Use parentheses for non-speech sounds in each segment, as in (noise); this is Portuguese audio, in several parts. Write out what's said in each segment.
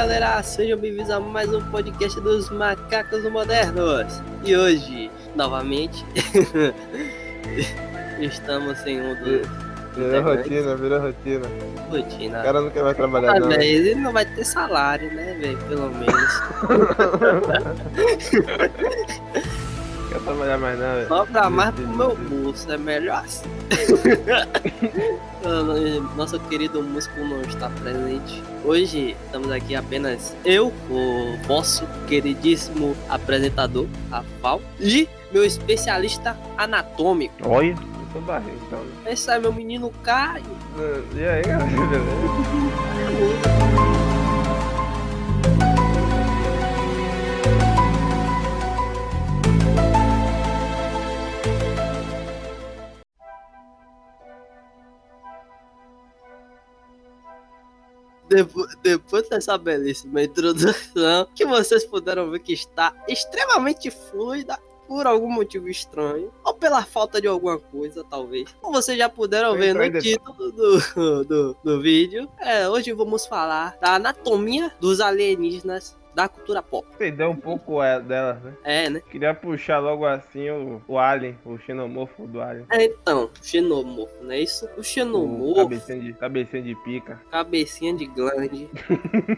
galera, sejam bem-vindos a mais um podcast dos Macacos Modernos. E hoje, novamente, (laughs) estamos em um dos. Virou rotina, virou rotina. Rotina. O cara não quer mais trabalhar, Ah, não. velho, ele não vai ter salário, né, velho? Pelo menos. (laughs) Não quer trabalhar mais, não, velho. Sobra mais pro meu bolso, é melhor assim. (laughs) Nosso querido músico não está presente. Hoje estamos aqui apenas eu, o vosso queridíssimo apresentador, Rafael, e meu especialista anatômico. Olha, eu sou barriga, então. Esse é meu menino Caio. E aí, galera, beleza? (laughs) Depois dessa belíssima introdução, (laughs) que vocês puderam ver que está extremamente fluida por algum motivo estranho, ou pela falta de alguma coisa, talvez. Ou vocês já puderam ver no título do, (laughs) do, do vídeo. É, hoje vamos falar da anatomia dos alienígenas da cultura pop. Entender um pouco é, delas, né? É, né? Queria puxar logo assim o, o Alien, o xenomorfo do Alien. É, então, xenomorfo, não é isso? O O xenomorfo, cabecinha de, cabecinha de pica. cabecinha de glande.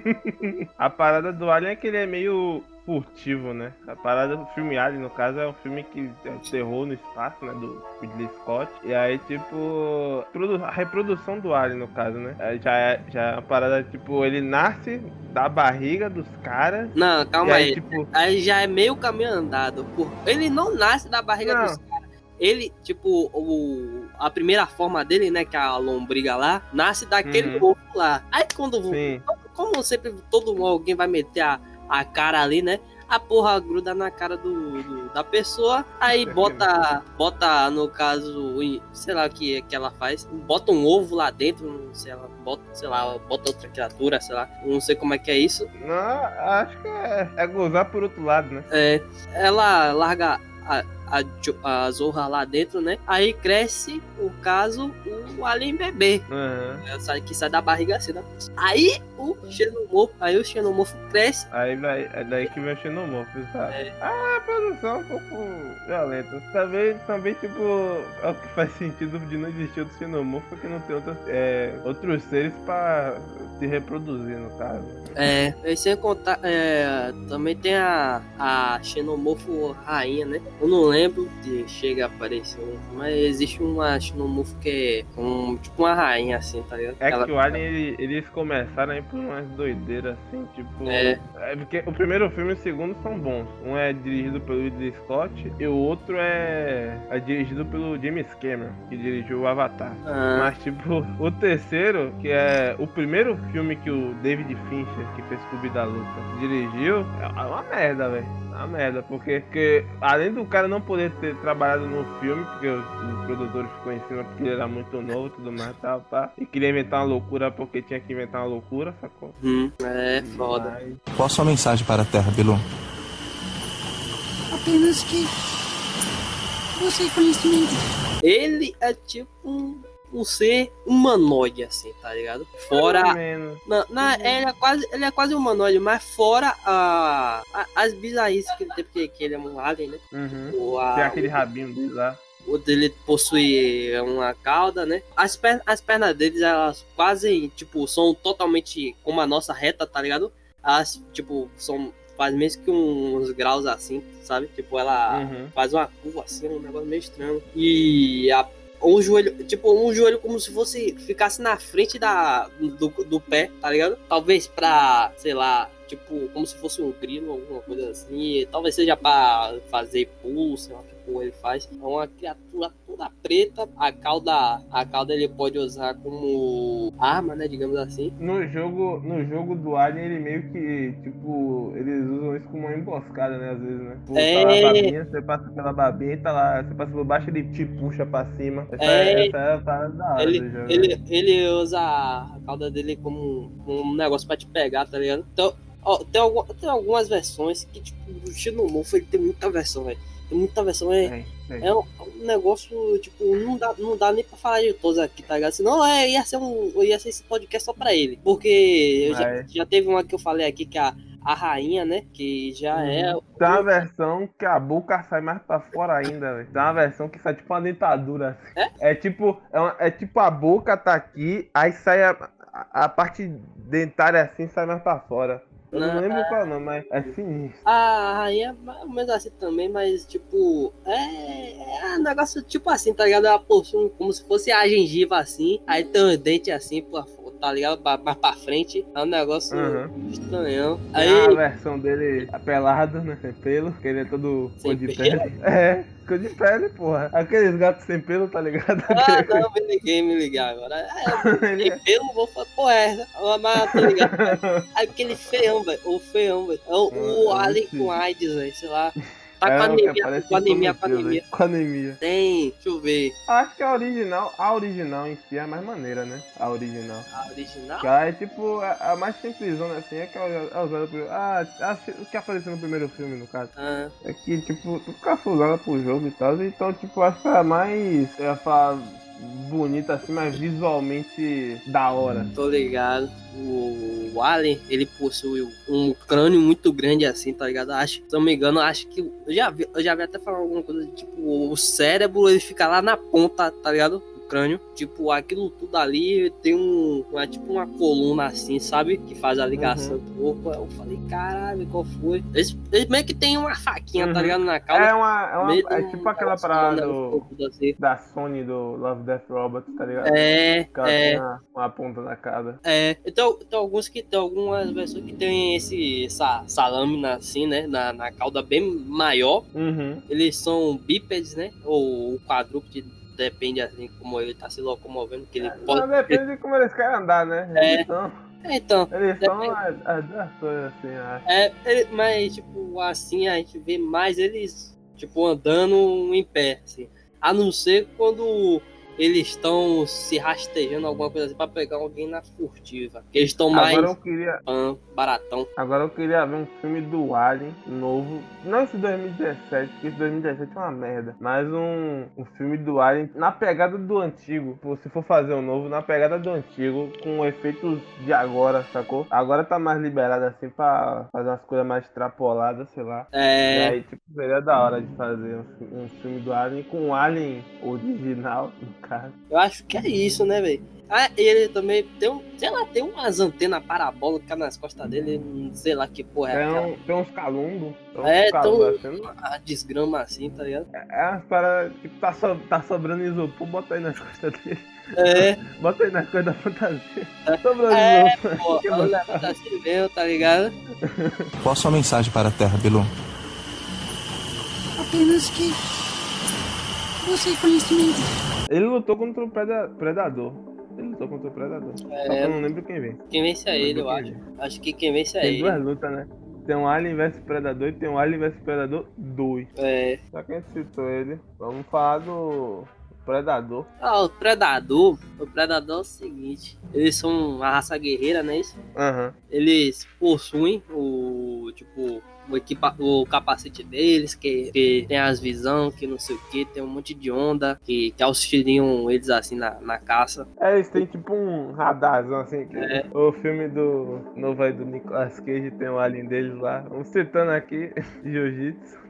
(laughs) A parada do Alien é que ele é meio furtivo, né? A parada do filme Alien, no caso, é um filme que é terror no espaço, né? Do Ridley Scott. E aí, tipo, a reprodução do Alien, no caso, né? Já é, já é uma parada, tipo, ele nasce da barriga dos caras. Não, calma aí, aí. tipo, Aí já é meio caminho andado. Por... Ele não nasce da barriga Não. dos caras. Ele, tipo, o... a primeira forma dele, né, que é a lombriga lá, nasce daquele Uhum. lá. Aí quando, sim. como sempre todo alguém vai meter a, a cara ali, né, a porra gruda na cara do, do- da pessoa, aí bota, bota no caso, sei lá o que, que ela faz, bota um ovo lá dentro, não sei, ela bota, sei lá, bota outra criatura, sei lá, não sei como é que é isso. Não, acho que é, é gozar por outro lado, né? É, ela larga a, a, Jo- a Zorra lá dentro, né? Aí cresce, o caso, o alien bebê. É, sai- Que sai da barriga assim, né? Aí o xenomorfo, aí o xenomorfo cresce. Aí vai, é daí que vem o xenomorfo, sabe? É. Ah, a produção é um pouco violenta. Também, também, tipo, é o que faz sentido de não existir outro xenomorfo, porque não tem outros, é, outros seres pra se reproduzir, no caso. É, e sem contar, é, também tem a, a xenomorfo rainha, né? Eu não lembro de chega a aparecer, mas existe uma xenomorfo que é um, tipo uma rainha assim, tá ligado? É Ela- que o Alien, ele- eles começaram aí por umas doideiras, assim, tipo... É. É porque o primeiro filme e o segundo são bons. Um é dirigido pelo Ridley Scott e o outro é, é dirigido pelo James Cameron, que dirigiu o Avatar. Ah, Mas, tipo, o terceiro, que é o primeiro filme que o David Fincher, que fez Clube da Luta, dirigiu, é uma merda, velho. É uma merda, porque, porque além do cara não poder ter trabalhado no filme, porque os, os produtores ficou em cima porque ele era muito novo e tudo mais, tal, pá, e queria inventar uma loucura porque tinha que inventar uma loucura, sacou? hum, é foda. Mas- Qual a sua mensagem para a Terra, Bilu? Apenas que busque conhecimento. Ele é tipo um, um ser humanoide, assim, tá ligado? Fora. menos. Na, na- ele, é quase, ele é quase humanoide, mas fora a, a- as bizarrices que ele tem, porque que ele é um alien, né? Uhum. O, a- Tem aquele rabinho dele lá. o dele possui uma cauda, né? As, per, as pernas deles, elas quase, tipo, são totalmente como a nossa reta, tá ligado? Elas, tipo, são. Faz mesmo que uns graus assim, sabe? Tipo, ela Uhum. faz uma curva assim, um negócio meio estranho. E a, um joelho, tipo, um joelho como se fosse ficasse na frente da, do, do pé, tá ligado? Talvez pra, sei lá, tipo, como se fosse um grilo, alguma coisa assim. E talvez seja pra fazer pulo, sei lá o que porra ele faz. É uma criatura toda preta. A cauda, a cauda ele pode usar como arma, né? Digamos assim. No jogo, no jogo do Alien, ele meio que, tipo, eles usam isso como uma emboscada, né, às vezes, né? Tipo, É. tá lá babinha, você passa pela babinha e tá lá, você passa por baixo, ele te puxa pra cima. Essa É. é, essa é a parada da hora Ele, do jogo. ele, ele usa cauda dele como um negócio pra te pegar, tá ligado? Então, ó, tem, algum, tem algumas versões que, tipo, o Xenomorfo ele tem muita versão, velho. Tem muita versão, é. É, é. É um, um negócio, tipo, não dá, não dá nem pra falar de todos aqui, tá ligado? Senão é, ia, ser um, ia ser esse podcast só pra ele. Porque eu já, É. já teve uma que eu falei aqui que a, a rainha, né? Que já é. Tem uma versão que a boca sai mais pra fora ainda, velho. Tem uma versão que sai tipo uma dentadura. Assim. É? tipo, é, uma- é tipo a boca tá aqui, aí sai a, a, a parte dentária assim, sai mais pra fora. Eu não, Não, lembro qual não, mas é sinistro. A rainha é mais ou menos assim também, mas tipo, é, é um negócio tipo assim, tá ligado? Ela possui como se fosse a gengiva assim, aí tem os dentes assim, tá ligado? Mais pra frente. É um negócio Uhum. estranhão. Aí. a versão dele apelado, né? Sem pelo, que ele é todo Sem de pele. É, cor de pele, porra. Aqueles gatos sem pelo, tá ligado? Ah, não, me liguei, me liguei agora. É, (laughs) tem pelo, vou falar, pô, é. Mas, tá ligado? (laughs) Aquele feião, velho. O feião, velho. É o, o Ah, Alien sim. com AIDS, velho. Sei lá. Tá É, com anemia, aparece com anemia, com anemia. Com anemia. Tem, deixa eu ver. Acho que a original, a original em si é a mais maneira, né? A original. A original? Que ela é tipo a, a mais simplesona assim, é que é é usada por. Ah, o que apareceu no primeiro filme, no caso. Ah, É que, tipo, ela foi usada pro jogo e tal. Então, tipo, acho que é a mais. Eu ia falar bonita assim, mas visualmente da hora. tô ligado. O, o Alien, ele possui um crânio muito grande assim, tá ligado? Acho, se não me engano, acho que. Eu já vi, eu já vi até falar alguma coisa tipo, o cérebro ele fica lá na ponta, tá ligado? Crânio. Tipo, aquilo tudo ali tem um. Uma, tipo uma coluna assim, sabe? Que faz a ligação do corpo. Eu falei, caralho, qual foi? Eles, eles meio que tem uma faquinha, tá Uhum. ligado? Na cauda. É uma. É, uma, é de um tipo aquela parada do, assim. da Sony do Love Death Robots, tá ligado? É, ela é. uma, uma ponta na cada. É, então tem alguns que tem algumas versões que tem esse essa, essa lâmina assim, né, na, na cauda bem maior. Uhum. Eles são bípedes, né, ou quadrúpede, depende assim como ele tá se locomovendo, que ele Mas pode. depende de como eles querem andar, né? É. São, É, então, eles são Depende. as, as duas coisas assim, eu acho. é, ele- mas tipo assim a gente vê mais eles tipo andando em pé, assim. A não ser quando eles estão se rastejando alguma coisa assim pra pegar alguém na furtiva. Eles estão mais Agora eu queria. pan, baratão. Agora eu queria ver um filme do Alien novo. Não esse 2017, porque esse 2017 é uma merda. Mas um, um filme do Alien na pegada do antigo. Se for fazer um novo, na pegada do antigo, com efeitos de agora, sacou? Agora tá mais liberado assim pra fazer umas coisas mais extrapoladas, sei lá. E É, aí, tipo, seria da hora de fazer um, um filme do Alien com o Alien original, no caso. Eu acho que é isso, né, velho? Ah, ele também tem um, sei lá, tem umas antenas parabólicas nas costas dele, não sei lá que porra é Tem, um, tem uns uns É, tão- assim, não- A desgrama assim, tá ligado? É umas paradas, tipo, tá, so, tá sobrando isopor, bota aí nas costas dele. É, (laughs) Bota aí nas coisas da fantasia. Sobrando É, isopor. pô, (laughs) Que é bom. negócio assim mesmo, tá ligado? Qual a sua mensagem para a Terra, Bilu? Apenas que. Busque conhecimento. Ele lutou contra o preda- Predador. Ele lutou contra o Predador. Só que É, eu não lembro quem vem. quem vence é ele, eu Quem acho. vem. Acho que quem vence é Tem ele. duas lutas, né? Tem um Alien vs Predador e tem um Alien vs Predador 2. É. Só que a gente citou ele. Vamos falar do Predador. Ah, o Predador, o Predador é o seguinte, eles são uma raça guerreira, né? Isso? Aham. Eles possuem o, tipo, o, equipa o capacete deles, que, que tem as visão, que não sei o que, tem um monte de onda, que, que auxiliam eles assim na, na caça. É, eles têm tipo um radarzão assim. Que É. O filme do novo aí do Nicolas Cage tem o alien deles lá. Vamos citando aqui (laughs) Jiu-Jitsu.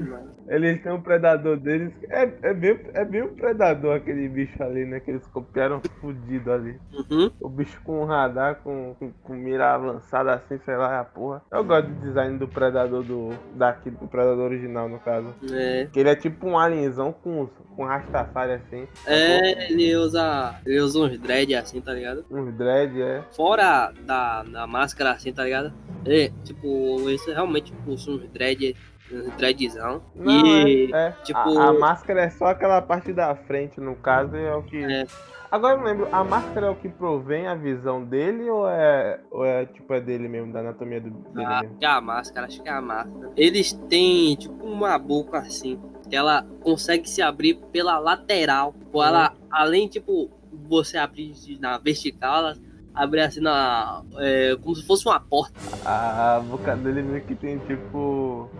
Mano. Eles têm um predador deles. É, é, bem, é bem um predador aquele bicho ali, né? Que eles copiaram fudido ali. Uhum. O bicho com um radar, com, com, com mira avançada assim, sei lá, é a porra. Eu gosto do design do predador do. Daqui, do predador original, no caso. É. Que ele é tipo um alienzão com, com rastafari assim. É, ele usa. Ele usa uns dread assim, tá ligado? Uns dread, é. Fora da, da máscara assim, tá ligado? Ele, tipo, esse realmente possui uns dread. Uns dreadzão. Não, e. é, é. tipo- A, a máscara é só aquela parte da frente, no caso, é o que. É. Agora eu não lembro, a máscara é o que provém a visão dele ou é, ou é tipo é dele mesmo, da anatomia do, dele Ah, mesmo? é a máscara, acho que é a máscara. Eles têm, tipo, uma boca assim, que ela consegue se abrir pela lateral. Ou ela, além, tipo, você abrir na vertical, ela abre assim na. é, como se fosse uma porta. A boca dele meio que tem tipo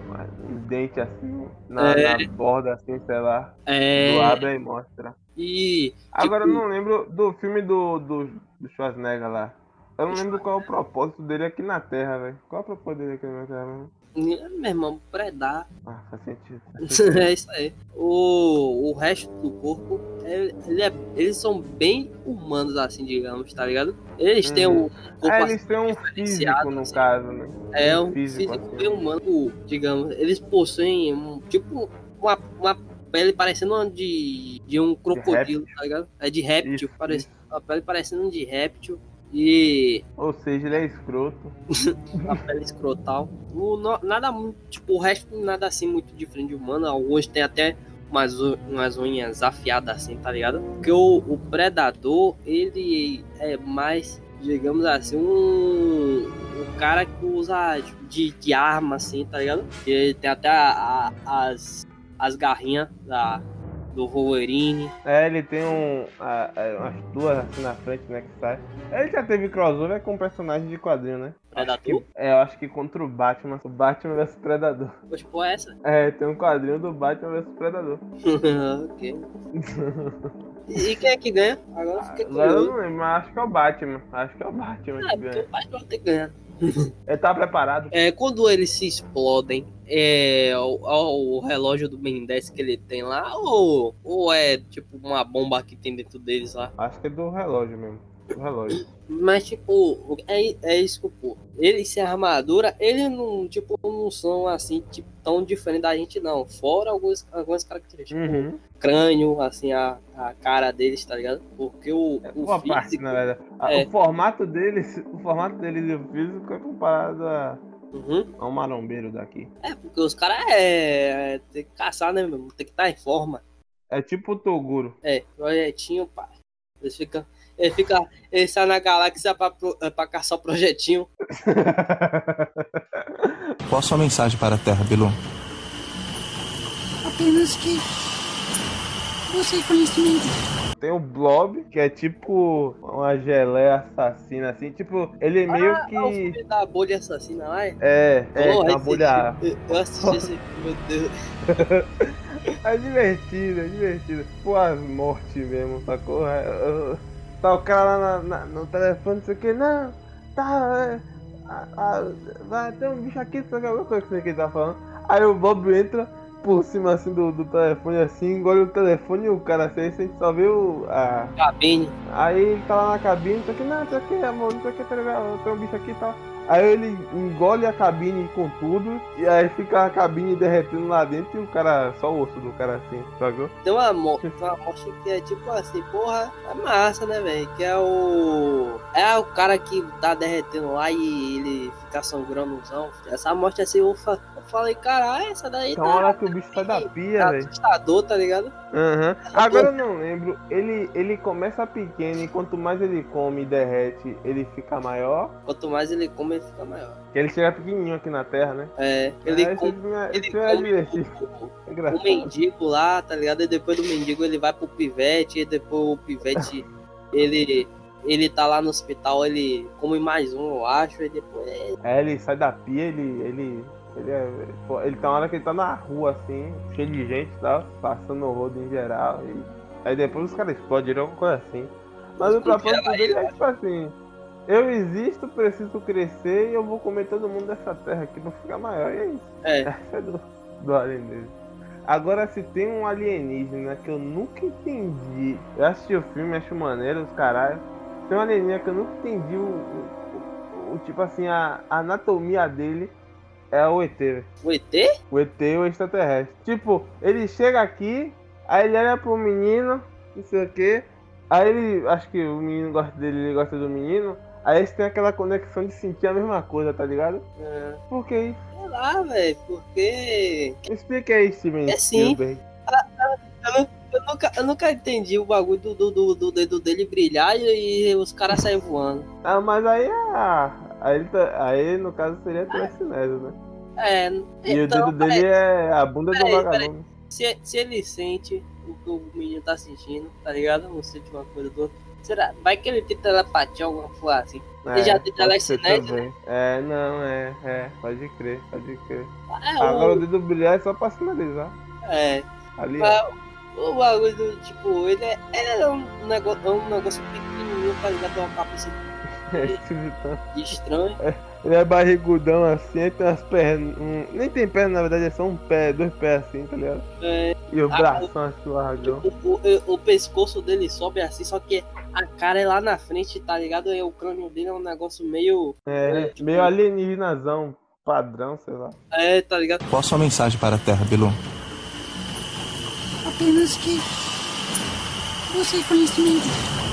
dentes assim, na, É. na borda, assim, sei lá. É. Tu abre e mostra. E. Agora tipo, eu não lembro do filme do, do, do Schwarzenegger lá. Eu não lembro qual é o propósito dele aqui na Terra, velho. Qual é o propósito dele aqui na Terra mesmo? Meu irmão, predar. Ah, faz sentido. Faz (laughs) sentido. é isso aí. O, o resto do corpo, é- ele é- eles são bem humanos, assim, digamos, tá ligado? Eles têm Uhum. um corpo Ah, assim, eles têm um físico, no assim. caso, né? É um físico, assim. bem humano, digamos. Eles possuem um, tipo uma, uma pele parecendo uma de, de um crocodilo, tá ligado? É de réptil, Isso, parece, a pele parecendo de réptil e Ou seja, ele é escroto. (laughs) a pele escrotal. O, no- nada tipo, o resto nada assim muito diferente de humano. Alguns têm até umas, umas unhas afiadas assim, tá ligado? Porque o, o predador, ele é mais, digamos assim, um, um cara que usa de, de arma assim, tá ligado? Que ele tem até a- a- as, as garrinhas da, do Wolverine. É, ele tem um, a- a- umas duas assim na frente, né, que sai. Ele já teve crossover com personagem de quadrinho, né? Predador? que- é, eu acho que contra o Batman. O Batman vs Predador. Pois, pô, é essa? É, tem um quadrinho do Batman vs Predador. (laughs) ok. (laughs) E, quem é que ganha? Agora Agora eu curioso. não mas acho que é o Batman. Acho que é o Batman É, que ganha. o Batman tem que ganhar. Ele tá preparado. É, quando eles se explodem, é o, o relógio do Ben 10 que ele tem lá, ou, ou é tipo uma bomba que tem dentro deles lá? Acho que é do relógio mesmo. Do relógio. Mas, tipo, é, é isso que eu pô. Eles sem armadura, eles não, tipo, não são assim, tipo, tão diferentes da gente, não. Fora alguns, algumas características. Tipo, Uhum. crânio, assim, a, a cara deles, tá ligado? Porque o, É o parte, físico. na verdade. A- é. O formato deles, o formato deles e o físico é comparado a, Uhum. a um marombeiro daqui. É, porque os caras é, é, tem que caçar, né, meu? Tem que estar em forma. É tipo o Toguro. É, projetinho, pá. Eles ficam. Ele fica. Ele sai na galáxia pra, é, pra caçar o projetinho. (laughs) Qual a sua mensagem para a Terra, Bilu? Apenas que. Busque conhecimento. Tem o Blob, que é tipo uma geleia assassina, assim. Tipo, ele é meio É o que. filme da bolha assassina lá, é? É, é, é bolha. filme- Eu assisti esse filme, meu Deus. (laughs) É divertido, é divertido. Pô, as mortes mesmo, sacou? É, é, Tá o cara lá na- na- no telefone, não sei o que, não, tá, é, a- a- vai ter um bicho aqui, só que alguma coisa que você que tá falando. Aí o Bob entra por cima assim do, do telefone assim, engole o telefone e o cara assim, aí você só vê o. A, Cabine. Aí ele tá lá na cabine, o que, não, não sei o que, amor, não sei o que, tá ligado? Tem um bicho aqui e tal. Aí ele engole a cabine com tudo, e aí fica a cabine derretendo lá dentro e o cara, só o osso do cara assim, sacou? Uma, mo- tem uma morte que é tipo assim, porra, é massa, né, velho? Que é o. É o cara que tá derretendo lá e ele fica sangrando. Essa morte assim, eu, fa- eu falei, caralho, essa daí Tem tá. uma hora que o bicho sai da pia, tá velho. assustador, tá ligado? Aham. Agora eu não lembro, ele, ele começa pequeno e quanto mais ele come e derrete, ele fica maior. Quanto mais ele come, ele fica maior. Que ele chega pequenininho aqui na Terra, né? É, ele é, come. é, Ele é come divertido. (laughs) É o mendigo lá, tá ligado? E depois do mendigo ele vai pro pivete, e depois o pivete (laughs) ele ele tá lá no hospital, ele come mais um, eu acho, e depois É, ele sai da pia, ele. ele. Ele, é, ele tá uma hora que ele tá na rua assim, cheio de gente e tal, passando o rodo em geral. E, aí depois os caras explodem alguma coisa assim. Mas o propósito dele é tipo assim. Eu existo, preciso crescer e eu vou comer todo mundo dessa terra aqui pra ficar maior. E é isso. é, Essa (laughs) é do, do alien dele. Agora, se tem um alienígena que eu nunca entendi. Eu assisti o filme, acho maneiro, os caralho. Tem um alienígena que eu nunca entendi o, o- o- tipo assim, a, a anatomia dele é o ET, velho. o ET? O ET o extraterrestre. Tipo, ele chega aqui, aí ele olha pro menino, não sei o que. Aí ele, acho que o menino gosta dele, ele gosta do menino. Aí eles têm aquela conexão de sentir a mesma coisa, tá ligado? É, Por que isso? sei lá, velho, porque Explica aí, Steven É sim. Spielberg. eu nunca, eu nunca entendi o bagulho do, do, do, do dedo dele brilhar e, e os caras saem voando. Ah, mas aí é. Aí, ele tá- aí no caso seria telecinese, né? É, E então, o dedo dele é a bunda do vagabundo. se, se ele sente o que o menino tá sentindo, tá ligado? Não sente uma coisa do outro. Será? Vai que ele tem telepatia, alguma coisa assim. É, já tem telecinese, também. É, não, é, é. Pode crer, pode crer. É, Agora o o, dedo brilhar é só pra sinalizar. é, Ali, mas o bagulho do tipo, ele é, ele é um negócio, é um negócio pequenininho, tá ligado? Uma cabeça é esquisitão. estranha. Ele é barrigudão assim, aí tem umas pernas. um- nem tem perna, na verdade, é só um pé, dois pés assim, tá ligado? É, E o Ah, bração assim, largão. o, o, o pescoço dele sobe assim, só que a cara é lá na frente, tá ligado? E o crânio dele é um negócio meio. É, meio alienígenazão, padrão, sei lá. É, tá ligado? Qual sua mensagem para a Terra, Bilu? Apenas que conhecimento.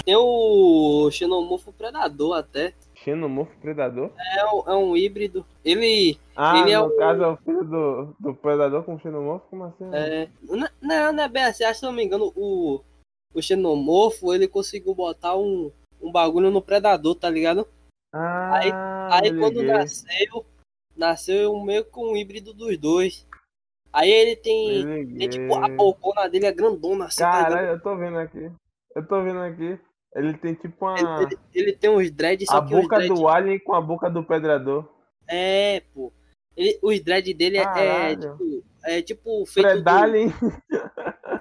Tem o Xenomorfo Predador até. Xenomorfo predador? É, um- é um híbrido. Ele. Ah, Ele é no o- caso é o filho do, do predador com xenomorfo? Como assim? É, não, não é bem assim. Acho, se não me engano, o, o Xenomorfo ele conseguiu botar um, um bagulho no Predador, tá ligado? Ah, Aí me quando nasceu, nasceu meio com um híbrido dos dois. Aí ele tem. Liguei. tipo, a bocona dele é grandona assim, tá? Caralho, eu tô vendo aqui. Eu tô vendo aqui. Ele tem tipo uma. Ele, ele- ele tem uns dreads, só a que os boca dreads. do alien com a boca do predador. É, pô. Ele, os dread dele é, é Caralho. tipo. É tipo feito. Predalien. Do,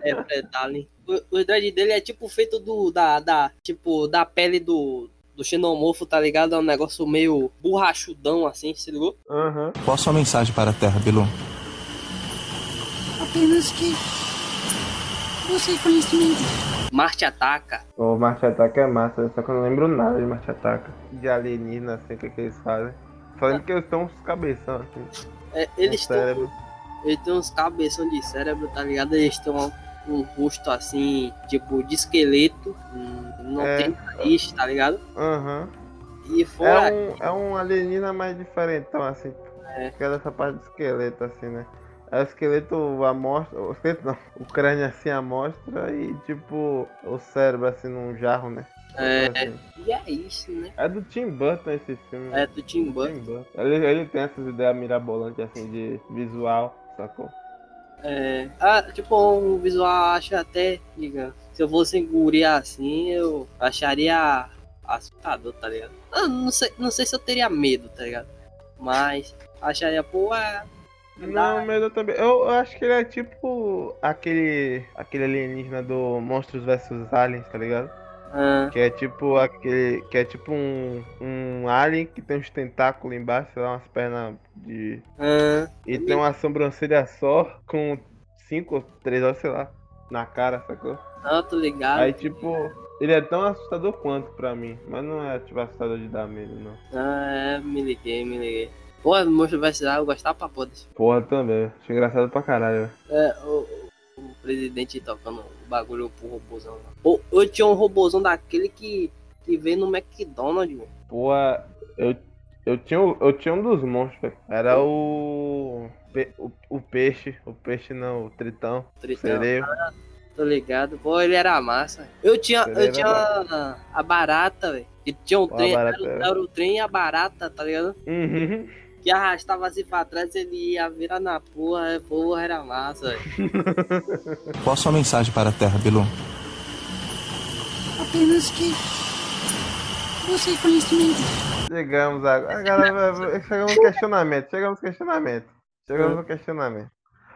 é, Predalien. O, o dread dele é tipo feito do. Da, da, tipo, da pele do. Do xenomorfo, tá ligado? É um negócio meio borrachudão assim, se ligou? Aham. Qual sua mensagem para a Terra, Bilu? Apenas que busque conhecimento. Marte ataca. O Marte Ataca é massa, só que eu não lembro nada de Marte Ataca. De alienígena, assim, o que, que eles fazem. Só lembro que eles têm uns cabeção, assim. É, eles têm. cérebro. Ele tem uns cabeção de cérebro, tá ligado? Eles têm um, um rosto assim, tipo, de esqueleto. hum, Não É. tem nariz, tá ligado? Aham. E fora. É um, é um alienígena mais diferentão, assim. É. Que é dessa parte do esqueleto, assim, né? É o esqueleto amostra. O esqueleto não. O crânio assim amostra e tipo o cérebro assim num jarro, né? É. Assim. E é isso, né? É do Tim Burton esse filme. É do Tim Burton. Tim Burton. Ele, ele tem essas ideias mirabolantes assim de visual, sacou? É. Ah, tipo, um visual acho até, diga, se eu fosse guri assim, eu acharia assustador, tá ligado? Eu não sei, não sei se eu teria medo, tá ligado? Mas acharia, pô, é. Não, mas eu também. Eu, eu acho que ele é tipo aquele. aquele alienígena do Monstros vs Aliens, tá ligado? ah, Que é tipo aquele. Que é tipo um. um alien que tem uns tentáculos embaixo, sei lá, umas pernas de. ah, E tem uma sobrancelha só com cinco ou três olhos, sei lá, na cara, sacou? não, tô ligado. Aí tipo. Ele é tão assustador quanto pra mim. Mas não é tipo assustador de dar medo, não. Ah, é, me liguei, me liguei. Pô, Monstro vs. eu gostava pra poder. Porra também. Engraçado pra caralho. É, o, o presidente tocando o bagulho pro robôzão lá. Eu tinha um robôzão daquele que, que veio no McDonald's, velho. Porra, eu, eu, tinha, eu tinha um dos monstros, velho. Era o, o. O peixe. O peixe não, o tritão. Tritão. sereio. Tô ligado. Pô, ele era massa. Eu tinha, eu tinha a, a barata, velho. Que tinha um Pô, trem, barata era- era o trem e a barata, tá ligado? Uhum. Que arrastava assim pra trás, ele ia virar na porra, porra, era massa. (laughs) Qual sua mensagem para a Terra, Bilu? Apenas que busque conhecimento. Chegamos agora. Agora chegamos no questionamento. Chegamos no questionamento. Chegamos no questionamento.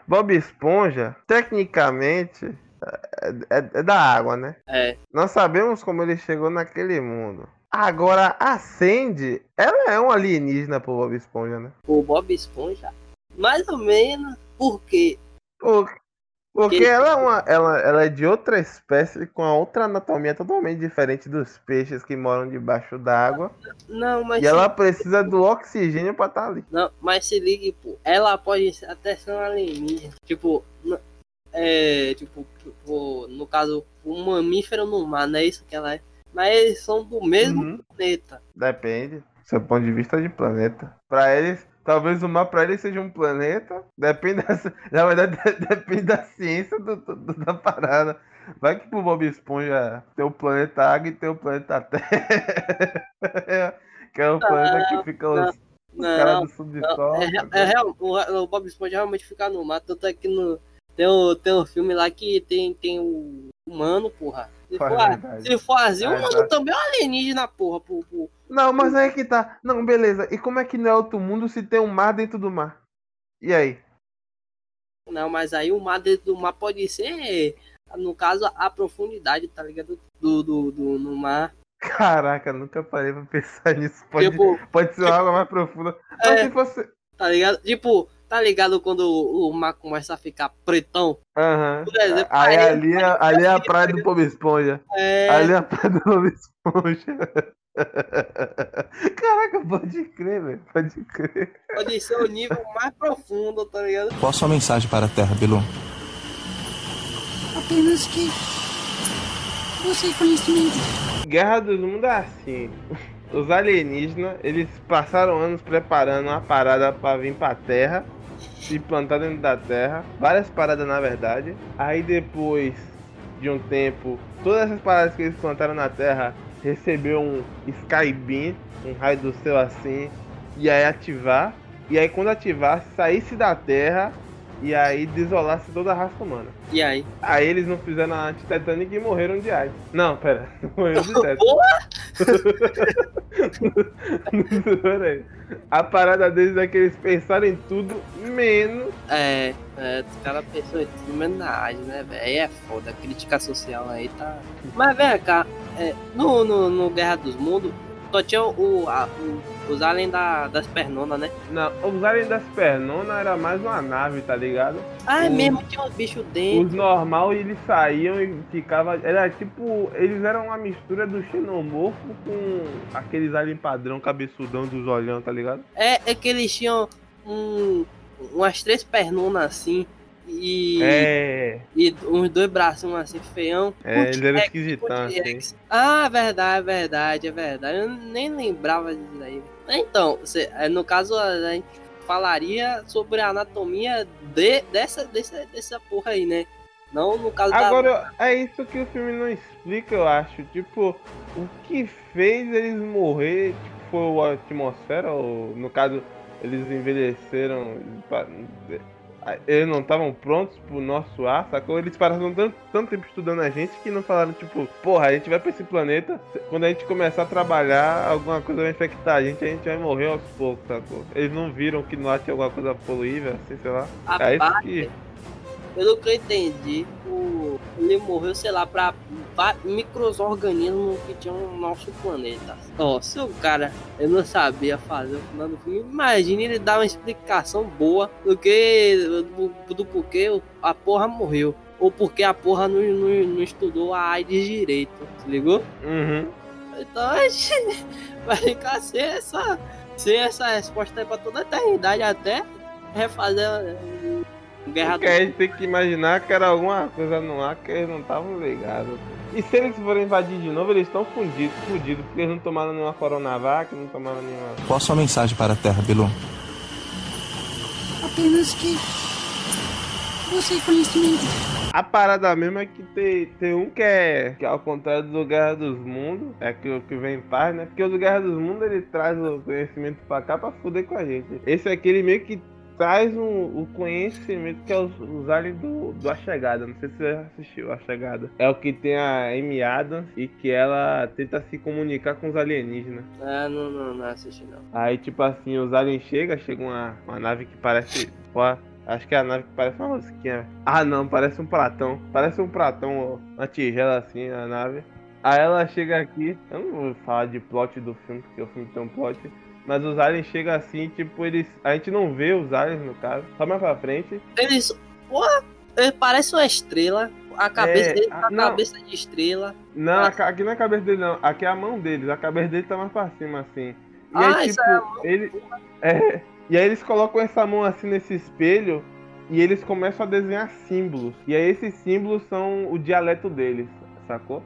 Bob Esponja, tecnicamente, é, é- é da água, né? É, Nós sabemos como ele chegou naquele mundo. Agora, a Sandy, ela é um alienígena pro Bob Esponja, né? o Bob Esponja, mais ou menos, porque Por- Porque Ele- ela é, uma, ela, ela é de outra espécie com a outra anatomia totalmente diferente dos peixes que moram debaixo d'água. Não, mas E ela precisa do oxigênio pra estar ali. não, mas se ligue, pô. Ela pode até ser uma alienígena. Tipo, é, tipo, tipo, no caso, um mamífero no mar, não é isso que ela é. Mas eles são do mesmo Uhum. planeta. Depende. Seu ponto de vista de planeta. Pra eles, talvez o mar pra eles seja um planeta. Depende da, na verdade, (laughs) depende da ciência do, do- da parada. Vai que pro Bob Esponja tem o planeta Água e tem o planeta Terra. (laughs) que é o planeta que fica os, os caras do subsolo. é, é real, o, o Bob Esponja realmente fica no mar, tanto é que no, tem, um, tem um filme lá que tem, tem o, humano, porra. Se Faz for, verdade. se for o É, humano verdade. também é um alienígena, porra. Pô. Não, mas aí que tá. Não, beleza. E como é que não é outro mundo se tem um mar dentro do mar? E aí? Não, mas aí o mar dentro do mar pode ser, no caso, a profundidade, tá ligado? Do, do, do no mar. Caraca, nunca parei pra pensar nisso. Pode, Tipo, pode ser uma água mais profunda. Mas É. se fosse. tá ligado? Tipo, tá ligado quando o, o mar começa a ficar pretão? Aham. Por exemplo, Aí aí- ali, é- ali é a praia do Bob Esponja. É, Ali é a praia do Bob Esponja. (laughs) Caraca, pode crer, velho. Pode crer. pode ser o nível mais profundo, tá ligado? Qual sua mensagem para a Terra, Bilu? Apenas que busquei conhecimento. Guerra dos Mundos é assim. Os alienígenas, eles passaram anos preparando uma parada pra vir pra Terra, se plantar dentro da Terra, várias paradas na verdade. Aí depois de um tempo, todas essas paradas que eles plantaram na Terra recebeu um Skybeam, um raio do céu assim, e aí ativar. E aí quando ativar, saísse da Terra e aí desolasse toda a raça humana. E aí? Aí eles não fizeram a anti-tetânica e morreram de AIDS. Não, pera. (laughs) Morreram de (laughs) tétano. (laughs) (laughs) A parada deles é que eles pensaram em tudo menos. É, é, os caras pensam em tudo menos né, velho? É foda, a crítica social aí tá. Mas, velho, cá, é, no, no, no Guerra dos Mundos, só tinha o, a- o- os aliens da, das pernonas, né? Não, os aliens das pernonas era mais uma nave, tá ligado? Ah, é Os- mesmo, tinha uns bichos Os dentro. normal eles saíam e ficava. Era tipo. Eles eram uma mistura do xenomorfo com aqueles aliens padrão cabeçudão dos olhão, tá ligado? É, é que eles tinham um, umas três pernonas assim. E, É. e uns dois bracinhos assim, feião. É, eles eram T-Rex, esquisitão assim. Ah, verdade, verdade, é verdade. Eu nem lembrava disso daí. Então, cê- é, no caso, a gente falaria sobre a anatomia de, dessa, dessa, dessa porra aí, né? Não no caso da. Agora, é isso que o filme não explica, eu acho. Tipo, o que fez eles morrer tipo, foi a atmosfera, ou no caso, eles envelheceram. Pa- Eles não estavam prontos pro nosso ar, sacou? Eles passaram tanto, tanto tempo estudando a gente que não falaram, tipo, porra, a gente vai pra esse planeta, quando a gente começar a trabalhar, alguma coisa vai infectar a gente, a gente vai morrer aos poucos, sacou? Eles não viram que no ar tinha alguma coisa poluível, assim, sei lá. É isso que. Pelo que eu entendi, o, ele morreu, sei lá, pra va- microorganismos que tinham no nosso planeta. Ó, se o cara eu não sabia fazer o final do filme, imagine ele dar uma explicação boa do que do, do porquê a porra morreu. Ou porque a porra não, não, não estudou a AIDS direito, se ligou? Uhum. Então a gente (laughs) vai ficar sem essa, sem essa resposta aí pra toda a eternidade até refazer guerra Porque a gente tem que imaginar que era alguma coisa no ar que eles não estavam ligados. E se eles forem invadir de novo, eles estão fundidos, fudidos, porque eles não tomaram nenhuma Coronavac, não tomaram nenhuma. Qual sua mensagem para a Terra, Bilu? Apenas que busquei conhecimento. A parada mesmo é que tem, tem um que é, que é ao contrário do Guerra dos Mundos, é que o que vem em paz, né? Porque o do Guerra dos Mundos ele traz o conhecimento pra cá pra fuder com a gente. Esse aqui ele meio que traz um, o conhecimento que é os, os aliens do, do A Chegada. Não sei se você já assistiu A Chegada. É o que tem a Amy Adams e que ela tenta se comunicar com os alienígenas. Ah, não, não, não assisti não. Aí, tipo assim, os aliens chegam, chega uma, uma nave que parece. Pô, acho que é a nave que parece uma mosquinha. Ah, não, parece um pratão. Parece um pratão, ó, uma tigela assim, a nave. Aí ela chega aqui. Eu não vou falar de plot do filme, porque o filme tem um plot. Mas os aliens chegam assim, tipo, eles. A gente não vê os aliens, no caso. Só mais pra frente. Eles. Porra, ele parece uma estrela. A cabeça É, dele ah, tá não. cabeça de estrela. Não, aqui não é a cabeça dele, não. Aqui é a mão deles. A cabeça dele tá mais pra cima, assim. E Ah, aí, isso tipo, ele. É. E aí eles colocam essa mão assim nesse espelho e eles começam a desenhar símbolos. E aí esses símbolos são o dialeto deles, sacou?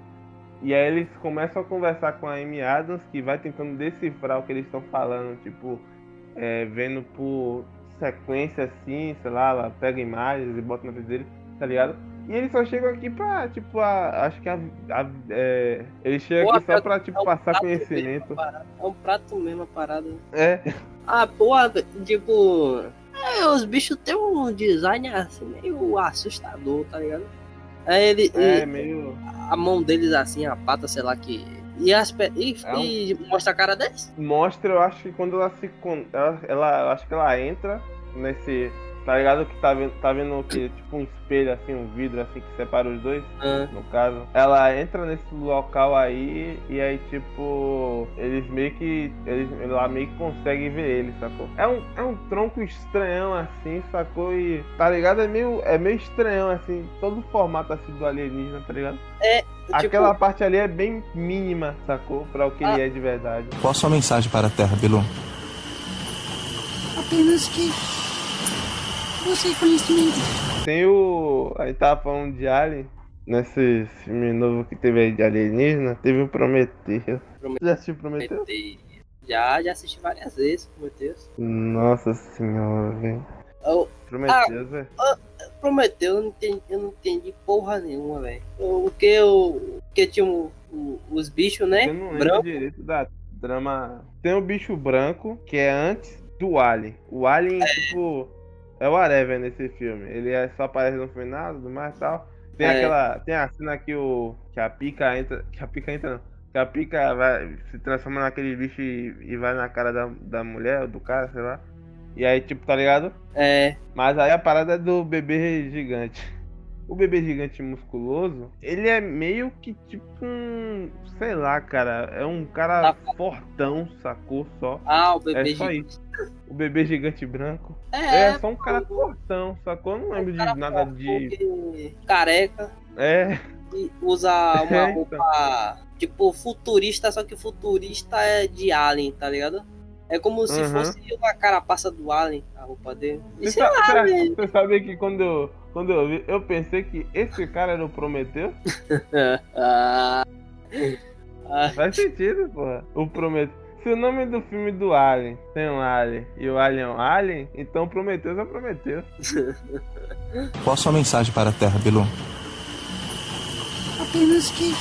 E aí eles começam a conversar com a Amy Adams, que vai tentando decifrar o que eles estão falando, tipo, é, vendo por sequência assim, sei lá, ela pega imagens e bota na frente dele, tá ligado? E eles só chegam aqui pra, tipo, a, acho que a, a- é, eles chegam aqui só pra, tipo, é um passar conhecimento. É um prato mesmo a parada. É, Ah, porra, tipo. É, os bichos têm um design assim meio assustador, tá ligado? Aí ele. É meio. a mão deles assim, a pata, sei lá que. E, as, pe- e, É um- e mostra a cara deles. Mostra, eu acho que quando ela se. Ela, ela, eu acho que ela entra nesse. Tá ligado que tá vendo, tá vendo que tipo um espelho, assim, um vidro assim que separa os dois? Ah, no caso. Ela entra nesse local aí e aí, tipo, eles meio que. Eles, ela meio que consegue ver ele, sacou? É um, é um tronco estranhão assim, sacou? E tá ligado? É meio, é meio estranhão assim, todo o formato assim do alienígena, tá ligado? tipo, Aquela parte ali é bem mínima, sacou? Pra o que Ah. ele é de verdade. Qual a sua mensagem para a Terra, Bilu? Apenas que. Busquei conhecimento. Tem o. A gente tava falando de Alien. Nesse filme novo que teve aí de alienígena, teve o Prometeu. Prometeu. Já assistiu Prometeu? Prometeu. Já, já assisti várias vezes, Prometeu. Nossa senhora, velho. Eu- Prometeu, velho. Prometeu, eu não entendi, eu não entendi porra nenhuma, velho. O que eu. O que tinha o- o- os bichos, né? Eu não lembro Branco. direito da trama. Tem o bicho branco, que é antes do Alien. O Alien, tipo, é o Whatever nesse filme. Ele é, só aparece no final, tudo mais e tal. Tem É. aquela. Tem a cena que o. Que a pica entra. Que a pica entra não. Que a pica vai, se transforma naquele bicho e, e vai na cara da, da mulher ou do cara, sei lá. E aí, tipo, tá ligado? É. Mas aí a parada é do bebê gigante. O bebê gigante musculoso, ele é meio que tipo um. Sei lá, cara. É um cara Tá. fortão, sacou? Só. Ah, o bebê É só gigante. isso. O bebê gigante branco. É, É, só um cara fortão, sacou? Eu não lembro de nada de. Careca. É, e usa uma (laughs) É, então. roupa tipo futurista, só que futurista é de Alien, tá ligado? É como se Uhum. fosse uma carapaça do Alien, a roupa dele. E Você sei sa- lá, você- sabe que quando eu, quando eu vi, eu pensei que esse cara era o Prometeu? (laughs) ah, Faz sentido, porra. O Prometeu. Se o nome do filme do Alien tem um Alien e o Alien é um Alien, então Prometheus é Prometheus. (laughs) Qual a sua mensagem para a Terra, Bilu? Apenas que.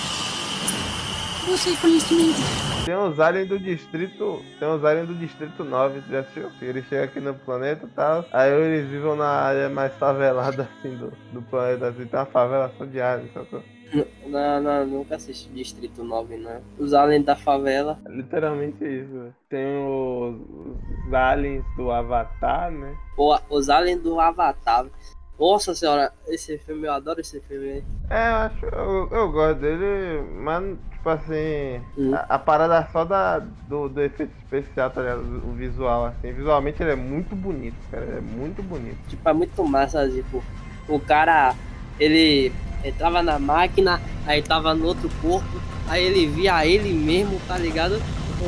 Busquei conhecimento. Tem os aliens do distrito. Tem os aliens do distrito 9, tu já assistiu? Eles chegam aqui no planeta e tal. Aí eles vivem na área mais favelada assim do, do planeta. Assim, tem uma favela só de aliens, sacou? Não, não, nunca assisti Distrito 9, não. Os Alien da favela. É literalmente isso. Tem os, os aliens do Avatar, né? Pô, os Alien do Avatar. Nossa senhora, esse filme, eu adoro esse filme. É, eu acho. Eu, eu gosto dele, mas tipo assim. Hum. A, a parada só da, do, do efeito especial, tá ligado? O visual, assim. Visualmente ele é muito bonito, cara. Ele é muito bonito. Tipo, é muito massa, tipo, o cara, ele entrava na máquina, aí tava no outro corpo, aí ele via ele mesmo, tá ligado?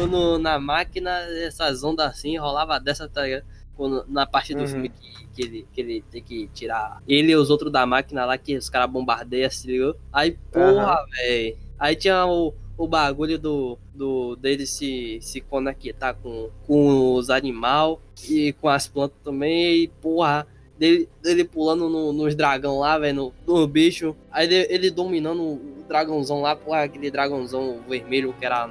No, na máquina, essas ondas assim, rolava dessa, tá ligado? Quando, na parte do Uhum. filme que, que, ele, que ele tem que tirar ele e os outros da máquina lá, que os caras bombardeiam, se ligou? Aí, porra, velho. Aí tinha o, o bagulho do, do dele se, se conectar com, com os animais e com as plantas também, e porra, dele, dele pulando no- nos dragão lá, velho, no, no bicho. Aí ele, ele dominando o dragãozão lá, porra, aquele dragãozão vermelho que era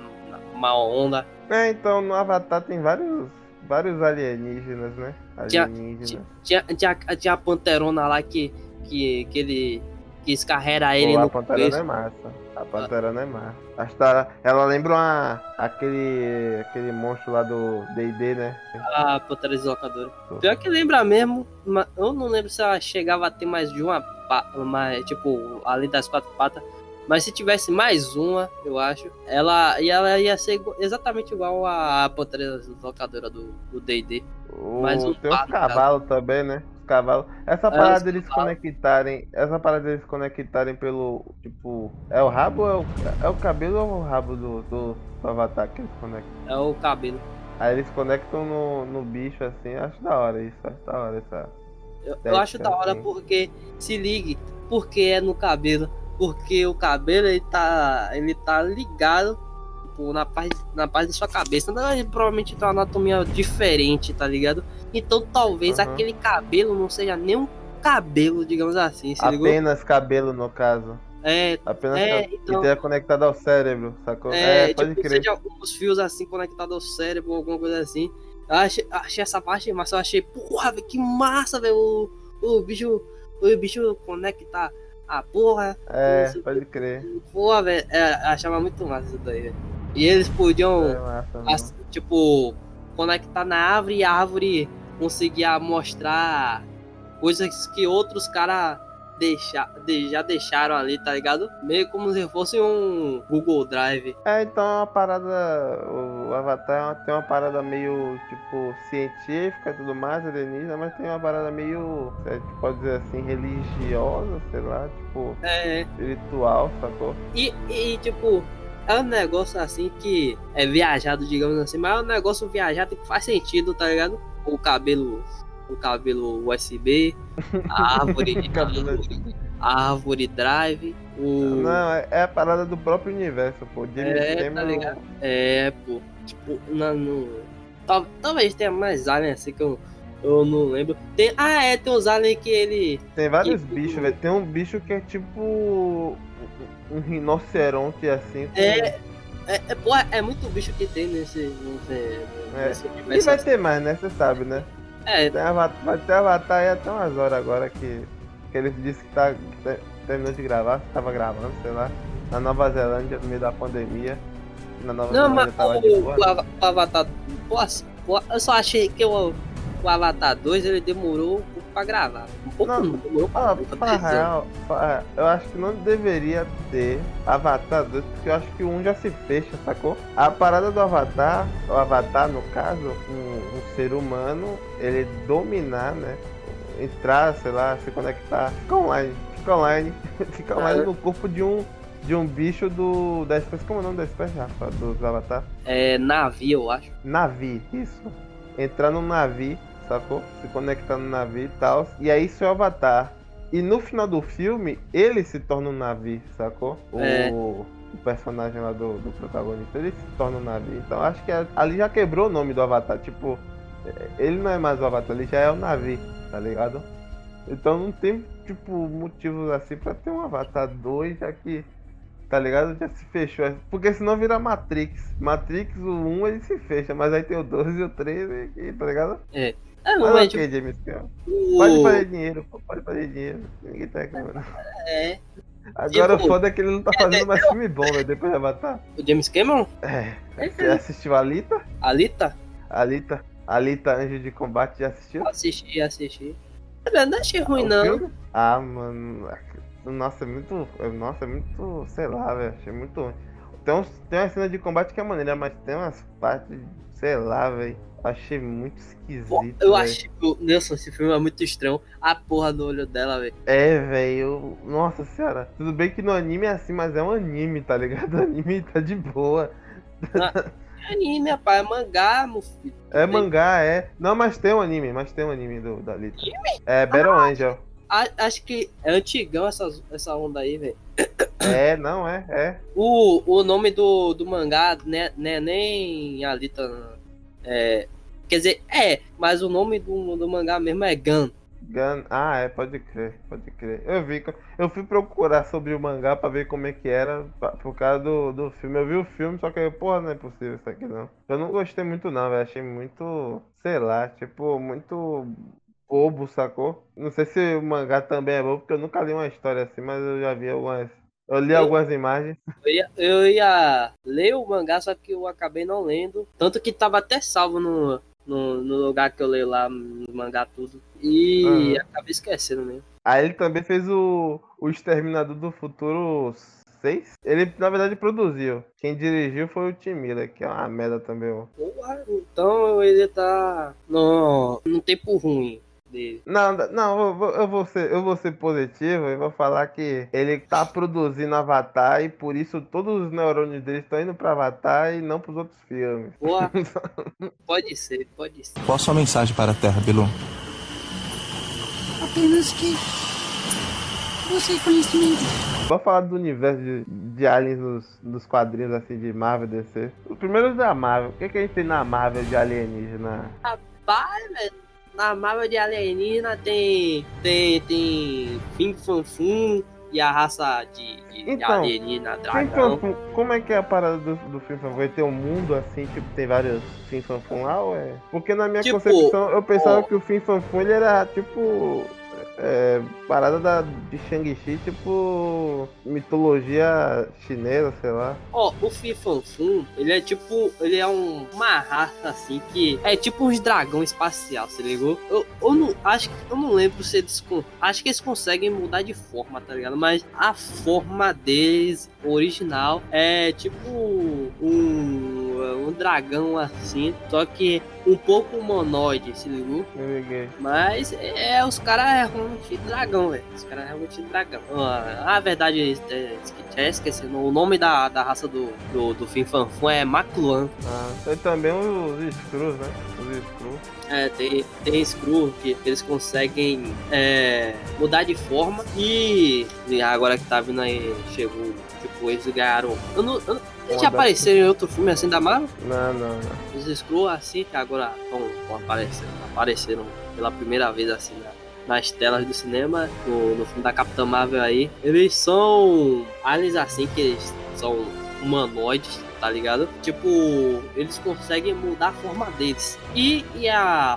uma onda. É, então no Avatar tem vários, vários alienígenas, né? Tinha- Alienígenas. Tinha, tinha, tinha a panterona lá que, que, que ele que escarrega ele Pô, a no Panterana começo. é massa. A Panterana é massa. Acho que tá- ela lembra uma, aquele, aquele monstro lá do D&D, né? A pantera deslocadora. Pior que lembra mesmo, mas eu não lembro se ela chegava a ter mais de uma, pa- mais, tipo, além das quatro patas. Mas se tivesse mais uma, eu acho, ela, e ela ia ser exatamente igual a pantera deslocadora do do D&D. O, Mais um tem pato, cavalos também, né? Os cavalos. Essa É, parada os deles cavalos. conectarem. Essa parada deles conectarem pelo. Tipo. É o rabo é o, é o cabelo ou o rabo do, do, do avatar que eles conectam? É o cabelo. Aí eles conectam no, no bicho assim, acho da hora isso, acho da hora essa. Eu, eu acho da hora assim. porque, se ligue, porque é no cabelo. Porque o cabelo, ele tá, ele tá ligado tipo, na parte, na parte de sua cabeça. Então, ele provavelmente tem uma anatomia diferente, tá ligado? Então talvez Aham. aquele cabelo não seja nem um cabelo, digamos assim, se ligou? Apenas cabelo no caso. É, Apenas É, cabelo. então- que tenha conectado ao cérebro, sacou? é, É, pode tipo, crer. seja uns fios assim conectados ao cérebro, alguma coisa assim. Eu achei, achei essa parte massa, eu achei, porra, velho, que massa, velho, o, o bicho, o bicho conecta Ah, porra. É, pode crer. Porra, velho. É, achava muito massa isso daí, velho. E eles podiam, É massa, mano. as- tipo, conectar na árvore e a árvore conseguia mostrar coisas que outros caras deixa, de- já deixaram ali, tá ligado? Meio como se fosse um Google Drive. É, então é uma parada. O Avatar tem uma parada meio, tipo, científica e tudo mais, alienígena, mas tem uma parada meio, a gente pode dizer assim, religiosa, sei lá, tipo, É. espiritual, sacou? E, e, tipo, é um negócio assim que é viajado, digamos assim, mas é um negócio viajado que faz sentido, tá ligado? O cabelo. O cabelo USB, a (laughs) árvore, Cabelo- a árvore drive, o. Não, é, é a parada do próprio universo, pô. James É, tá ligado? É, pô. Tipo, na, no... Tal, talvez tenha mais aliens assim que eu, eu não lembro. Tem, ah, é, tem uns aliens que ele. Tem vários E- bichos, velho. Tem um bicho que é tipo. Um rinoceronte assim. com- É, é, é, pô, é muito bicho que tem nesse. nesse, É. nesse E vai ter mais, né? Você sabe, né? É, Tem Avatar, vai ter Avatar aí até umas horas agora que, que ele disse que, tá, que te- terminou de gravar, tava gravando, sei lá, na Nova Zelândia, no meio da pandemia. Na Nova não, Zelândia mas o, o, Ava- o Avatar. Pô, pô, eu só achei que o, o Avatar 2 ele demorou pra gravar. Um pouco Não, não, demorou pra pra real, pra- eu acho que não deveria ter Avatar 2, porque eu acho que 1 já se fecha, sacou? A parada do Avatar, o Avatar, no caso, um, um ser humano, ele dominar, né? Entrar, sei lá, se conectar, fica online, fica online, (laughs) fica online Ah. no corpo de um de um bicho do da espécie, como é o nome da espécie, Rafa, dos Avatar? É navio, eu acho. Navi, isso. Entrar no navio, sacou? Se conectar no navio e tal. E aí seu avatar. E no final do filme, ele se torna um navio, sacou? É. O, o personagem lá do, do protagonista, ele se torna um navio. Então acho que ali já quebrou o nome do avatar. Tipo, é, ele não é mais o avatar, ele já é o navio, tá ligado? Então não tem, tipo, motivos assim pra ter um Avatar 2, já que, tá ligado? Já se fechou. Porque senão vira Matrix. Matrix, o 1 ele se fecha, mas aí tem o 2 e o 3, e, e, tá ligado? É, Mas mas, ok, tipo, James o- Pode fazer dinheiro, pô, pode fazer dinheiro. Ninguém tá reclamando. É. Agora Tipo, o foda é que ele não tá fazendo mais filme bom, velho, depois de Avatar. O James Cameron? É. Você assistiu a Alita? Alita? Alita? Alita Anjo de Combate, já assistiu? Assisti, assisti. Eu não achei ruim, O não. filme? Ah, mano. Nossa, é muito. Nossa, é muito. Sei lá, velho. Achei muito ruim. Tem, uns, tem uma cena de combate que é maneira, mas tem umas partes. Sei lá, velho. Achei muito esquisito. Eu véi. achei que, Nelson, esse filme é muito estranho. A porra do olho dela, velho. É, velho. Nossa senhora. Tudo bem que no anime é assim, mas é um anime, tá ligado? (laughs) O anime tá de boa. É anime, rapaz, é mangá, meu filho. É Tem- mangá, é. Não, mas tem um anime, mas tem um anime do, da Alita. É Battle Angel. A- acho que é antigão essa, essa onda aí, velho. É, não, é, é. O, o nome do, do mangá né, né, nem Alita. É, quer dizer, é, mas o nome do, do mangá mesmo é Gun. Gun... Ah, é, pode crer, pode crer. Eu vi, eu fui procurar sobre o mangá pra ver como é que era, pa- por causa do, do filme. Eu vi o filme, só que, porra, não é possível isso aqui não. Eu não gostei muito não, velho. Achei muito, sei lá, tipo, muito bobo, sacou? Não sei se o mangá também é bobo, porque eu nunca li uma história assim, mas eu já vi algumas. Eu li Eu- algumas imagens. Eu ia, eu ia ler o mangá, só que eu acabei não lendo. Tanto que tava até salvo no, no, no lugar que eu leio lá, no mangá tudo. E acabei esquecendo mesmo. Aí ele também fez o, o Exterminador do Futuro 6. Ele, na verdade, produziu. Quem dirigiu foi o Tim Miller, que é uma merda também, ó. Então ele tá no, no tempo ruim dele. Não, não, eu vou, eu vou ser, eu vou ser positivo e vou falar que ele tá produzindo Avatar e por isso todos os neurônios dele estão indo pra Avatar e não pros outros filmes. Porra, (laughs) pode ser, pode ser. Qual a sua mensagem para a Terra, Bilu? Apenas que busque conhecimento. Vamos falar do universo de, de aliens nos, nos quadrinhos assim de Marvel DC. O primeiro é da Marvel. O que, que a gente tem na Marvel de alienígena? Pai, velho, na Marvel de alienígena tem. Tem. Tem. Fim Fanfum e a raça de, de, de Então, alienígena dragão. Fanfum, como é que é a parada do, do Fim Fanfum? Vai ter um mundo assim, tipo, tem vários Fim Fanfum lá, ou é? Porque na minha Tipo, concepção eu pensava ó. que o Fim Fanfum ele era tipo. É, parada da, de Shang-Chi, tipo mitologia chinesa, sei lá. Ó, o Fi Fan Fum, ele é tipo, ele é um, uma raça assim que é tipo uns dragão espacial, se ligou? Eu, eu não acho que eu não lembro se eles acho que eles conseguem mudar de forma, tá ligado? Mas a forma deles original é tipo um, um dragão assim, só que um pouco humanoide, se ligou? Mas é, os caras é realmente dragão, velho. Os caras é realmente dragão. Ah, a verdade é, é esqueci. O nome da, da raça do, do, do Fin Fan Fum é Macluan. Ah, tem também os Screws, né? Os Screws. É, tem, tem Screw que eles conseguem é, mudar de forma e, agora que tá vindo aí, chegou, tipo, eles ganharam. Eu não, eu, eles já apareceram em outro filme assim da Marvel? Não, não, não. Os Screw assim que agora estão aparecendo, apareceram pela primeira vez assim na- nas telas do cinema, no, no filme da Capitã Marvel aí. Eles são aliens assim que eles são humanoides, tá ligado? Tipo, eles conseguem mudar a forma deles. E, e a,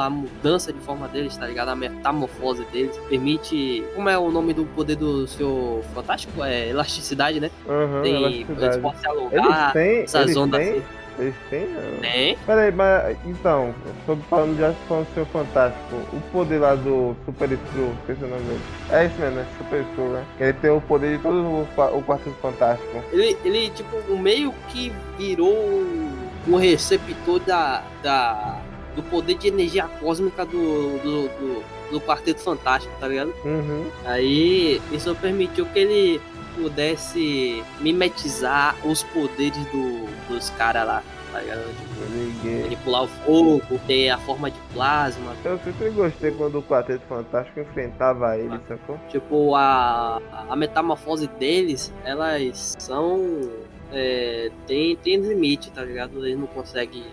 a mudança de forma deles, tá ligado? A metamorfose deles permite. Como é o nome do poder do seu Fantástico? É elasticidade, né? Aham, Tem, eles elasticidade. podem se Eles alongar. têm. essas Eles ondas têm. assim. Eles têm. Tem. Peraí, mas então, sobre falando já falando do seu fantástico, o poder lá do Super Screw, esqueci o nome dele. É isso mesmo, né? Super Screw, né? Ele tem o poder de todo o, o Quarteto Fantástico. Ele, ele tipo, meio que virou um receptor da, da, do poder de energia cósmica do, do, do, do Quarteto Fantástico, tá ligado? Uhum. Aí isso permitiu que ele pudesse mimetizar os poderes do, dos caras lá, tá ligado? Tipo, manipular o fogo, ter a forma de plasma. Eu sempre gostei quando o Quarteto Fantástico enfrentava ele, sacou? Tipo, a, a metamorfose deles, elas são. É, tem, tem limite, tá ligado? Eles não conseguem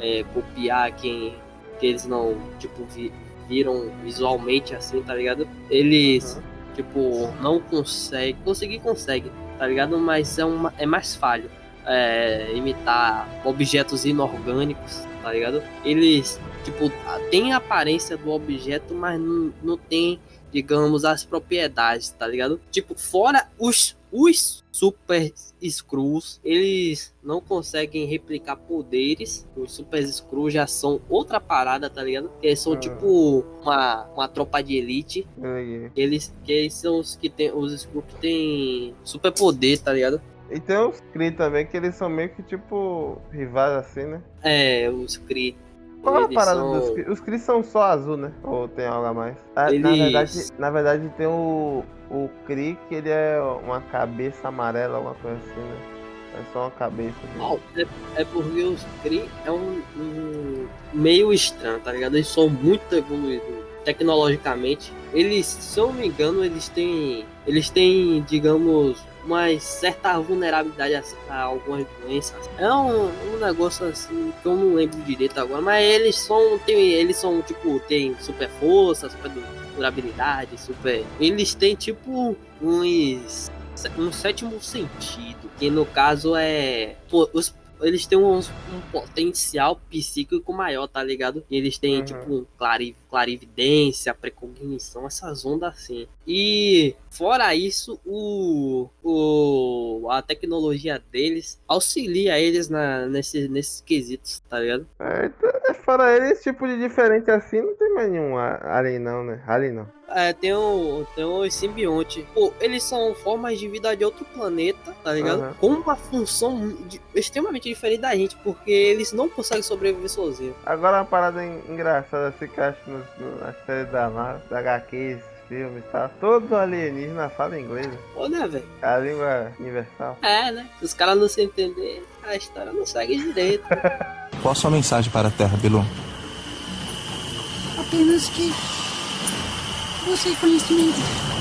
é, copiar quem que eles não, tipo, vi- viram visualmente assim, tá ligado? Eles, tipo, não conseguem. Conseguir consegue, tá ligado? Mas é, uma, é mais falho. É, imitar objetos inorgânicos, tá ligado? Eles, tipo, tem a aparência do objeto, mas não, não tem digamos, as propriedades, tá ligado? Tipo, fora os, os Super Screws, eles não conseguem replicar poderes. Os Super Screws já são outra parada, tá ligado? Eles são Ah. tipo uma, uma tropa de elite. Eu liguei. Eles, que eles são os que tem os Screws que tem super poder, tá ligado? E tem os Kree também, que eles são meio que tipo rivais assim, né? É, os Kree. Qual a Eles parada são- dos Kree? Os Kree são só azul, né? Ou tem algo a mais? Ah, Na, Eles- verdade, na verdade tem o, o que ele é uma cabeça amarela, alguma coisa assim, né? É só uma cabeça. Assim. Não, é, é porque os Kree é um, um meio estranho, tá ligado? Eles são muito evoluídos tecnologicamente. Eles, se eu não me engano, eles têm. Eles têm, digamos, uma certa vulnerabilidade a, algumas doenças. É um, um negócio assim que eu não lembro direito agora, mas eles são. Tem, eles são, tipo, tem super força, super du- durabilidade, super. Eles têm tipo uns um sétimo sentido, que no caso é pô, os eles têm um, um potencial psíquico maior, tá ligado? Eles têm, Uhum. tipo, clari, clarividência, precognição, essas ondas assim. E, fora isso, o, o, a tecnologia deles auxilia eles na, nesse, nesses quesitos, tá ligado? É, então, é, fora ele, esse tipo de diferente assim, não tem mais nenhum alien não, né? Alien não. É, tem o, tem o simbionte. Pô, eles são formas de vida de outro planeta, tá ligado? Aham. Com uma função de- extremamente diferente da gente, porque eles não conseguem sobreviver sozinhos. Agora uma parada en- engraçada assim que eu na série da Marvel, da HQ, filmes e tal. Todo alienígena fala inglês, né? Pô, né, velho? a língua universal. É, né? Se os caras não se entender, a história não segue direito. (laughs) Qual a sua mensagem para a Terra, Bilu? Apenas que. Você conhecimento.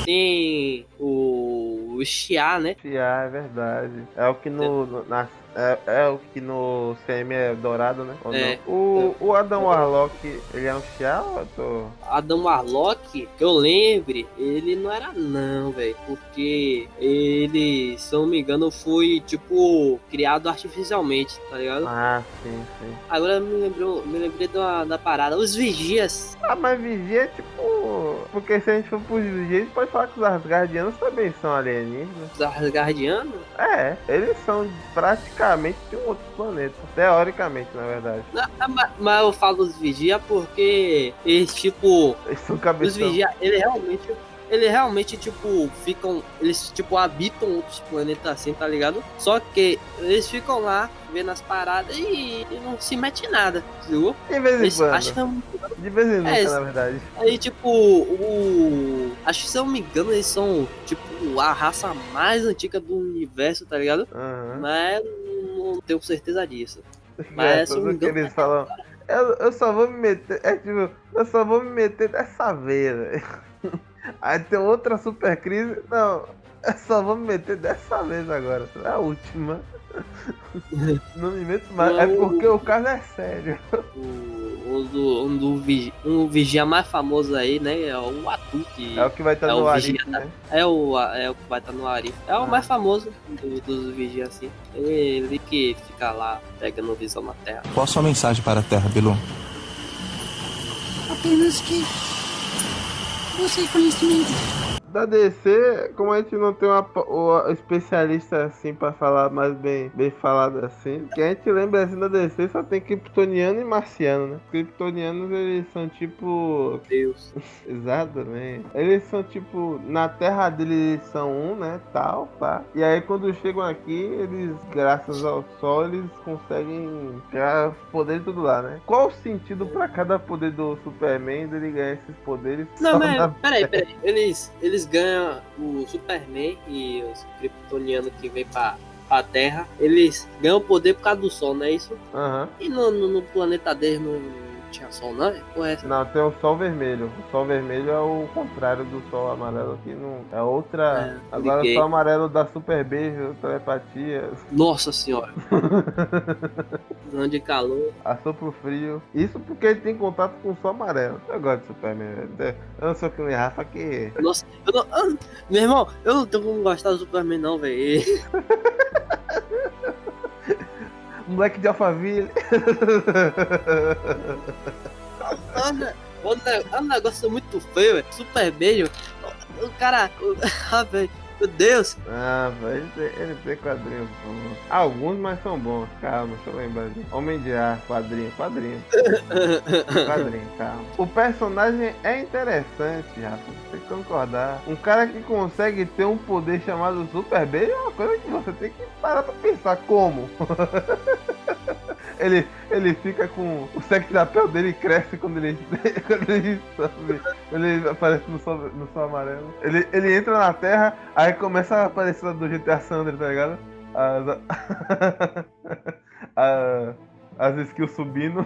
Tem o, o Xia, né? Ah, é verdade. É o que no, no- na É, é o que no CM é dourado, né? Ou É. não? O, o Adam Warlock, ele é um Xia ou eu tô... Adam Warlock, que eu lembre, ele não era não, velho. Porque ele, se eu não me engano, foi, tipo, criado artificialmente, tá ligado? Ah, sim, sim. Agora me lembrou, me lembrei da, da parada. Os vigias. Ah, mas vigia é tipo... Porque se a gente for pros vigia, a gente pode falar que os Asgardianos também são alienígenas. Os Asgardianos? É, eles são praticamente de um outro planeta. Teoricamente, na verdade. Não, mas, mas eu falo dos vigia porque eles, tipo, Eles são os cabeção. vigia, ele realmente. Ele realmente, tipo, ficam. Eles, tipo, habitam outros planetas assim, tá ligado? Só que eles ficam lá, vendo as paradas e, e não se mete em nada, viu? De vez em Eles, quando. acho que é um- De vez em nunca, É, na verdade. Aí, tipo, o. Acho que se eu não me engano, eles são, tipo, a raça mais antiga do universo, tá ligado? Aham. Mas não tenho certeza disso. (laughs) Mas, se eu tudo não me que engano, eles falam. Eu, eu só vou me meter. É tipo, eu só vou me meter dessa vez. (laughs) Aí tem outra super crise. Não, (laughs) eu só vou me meter dessa vez agora. É a última. (laughs) Não me meto mais. É Não. porque o caso é sério. O, um, do, um, do um vigia mais famoso aí, né? É o Atu, que É o que vai estar É no o Arif, né? é o, é o que vai estar no Arif. É o Ah. mais famoso do- dos vigias, assim. Ele que fica lá pegando visão na Terra. Qual a sua mensagem para a Terra, Bilu? Apenas que. Busque conhecimento. Da DC, como a gente não tem uma, o especialista assim pra falar mais bem, bem falado assim, que a gente lembra assim da DC só tem Kryptoniano e Marciano, né? Kryptonianos eles são tipo. Deus. (laughs) Exatamente. Eles são tipo. Na terra deles eles são um, né? Tal, pá. E aí quando chegam aqui, eles, graças ao sol, eles conseguem criar poder tudo lá, né? Qual o sentido pra cada poder do Superman dele ganhar esses poderes? Não, mas na- peraí, (laughs) peraí. Eles, eles ganham o Superman e os Kryptonianos que vêm pra, pra Terra. Eles ganham poder por causa do Sol, não é isso? Aham. E no, no, no planeta deles não tinha Sol, não? Pô, essa. Não, tem o sol vermelho. O sol vermelho é o contrário do sol amarelo que não. É outra. É, Agora liguei. o sol amarelo dá super beijo, telepatia, (laughs) Nossa senhora. Zona de calor. assopro frio. Isso porque ele tem contato com o sol amarelo. Eu gosto de Superman, velho. Eu não sou que nem Rafa que. Nossa, eu não. meu irmão, eu não tenho como gostar do Superman, não, velho. (laughs) Moleque de Alphaville. Anda, o ne- é um negócio muito feio. Super beijo. O, cara. (laughs) ah, velho. Meu Deus. ah, velho, quadrinhos bons. Alguns, mas são bons. Calma, deixa eu lembrar. Homem de Ar, quadrinho, quadrinho. (laughs) Quadrinho, calma. O personagem é interessante, Rafa. Tem que concordar. Um cara que consegue ter um poder chamado Super Beijo é uma coisa que você tem que parar pra pensar como. (laughs) ele, ele fica com. O sex apel dele cresce quando ele, (laughs) quando ele sobe. Quando ele aparece no sol, no sol amarelo. Ele, ele entra na terra, aí começa a aparecer do GTA Sandra, tá ligado? As, (laughs) a- as skills subindo.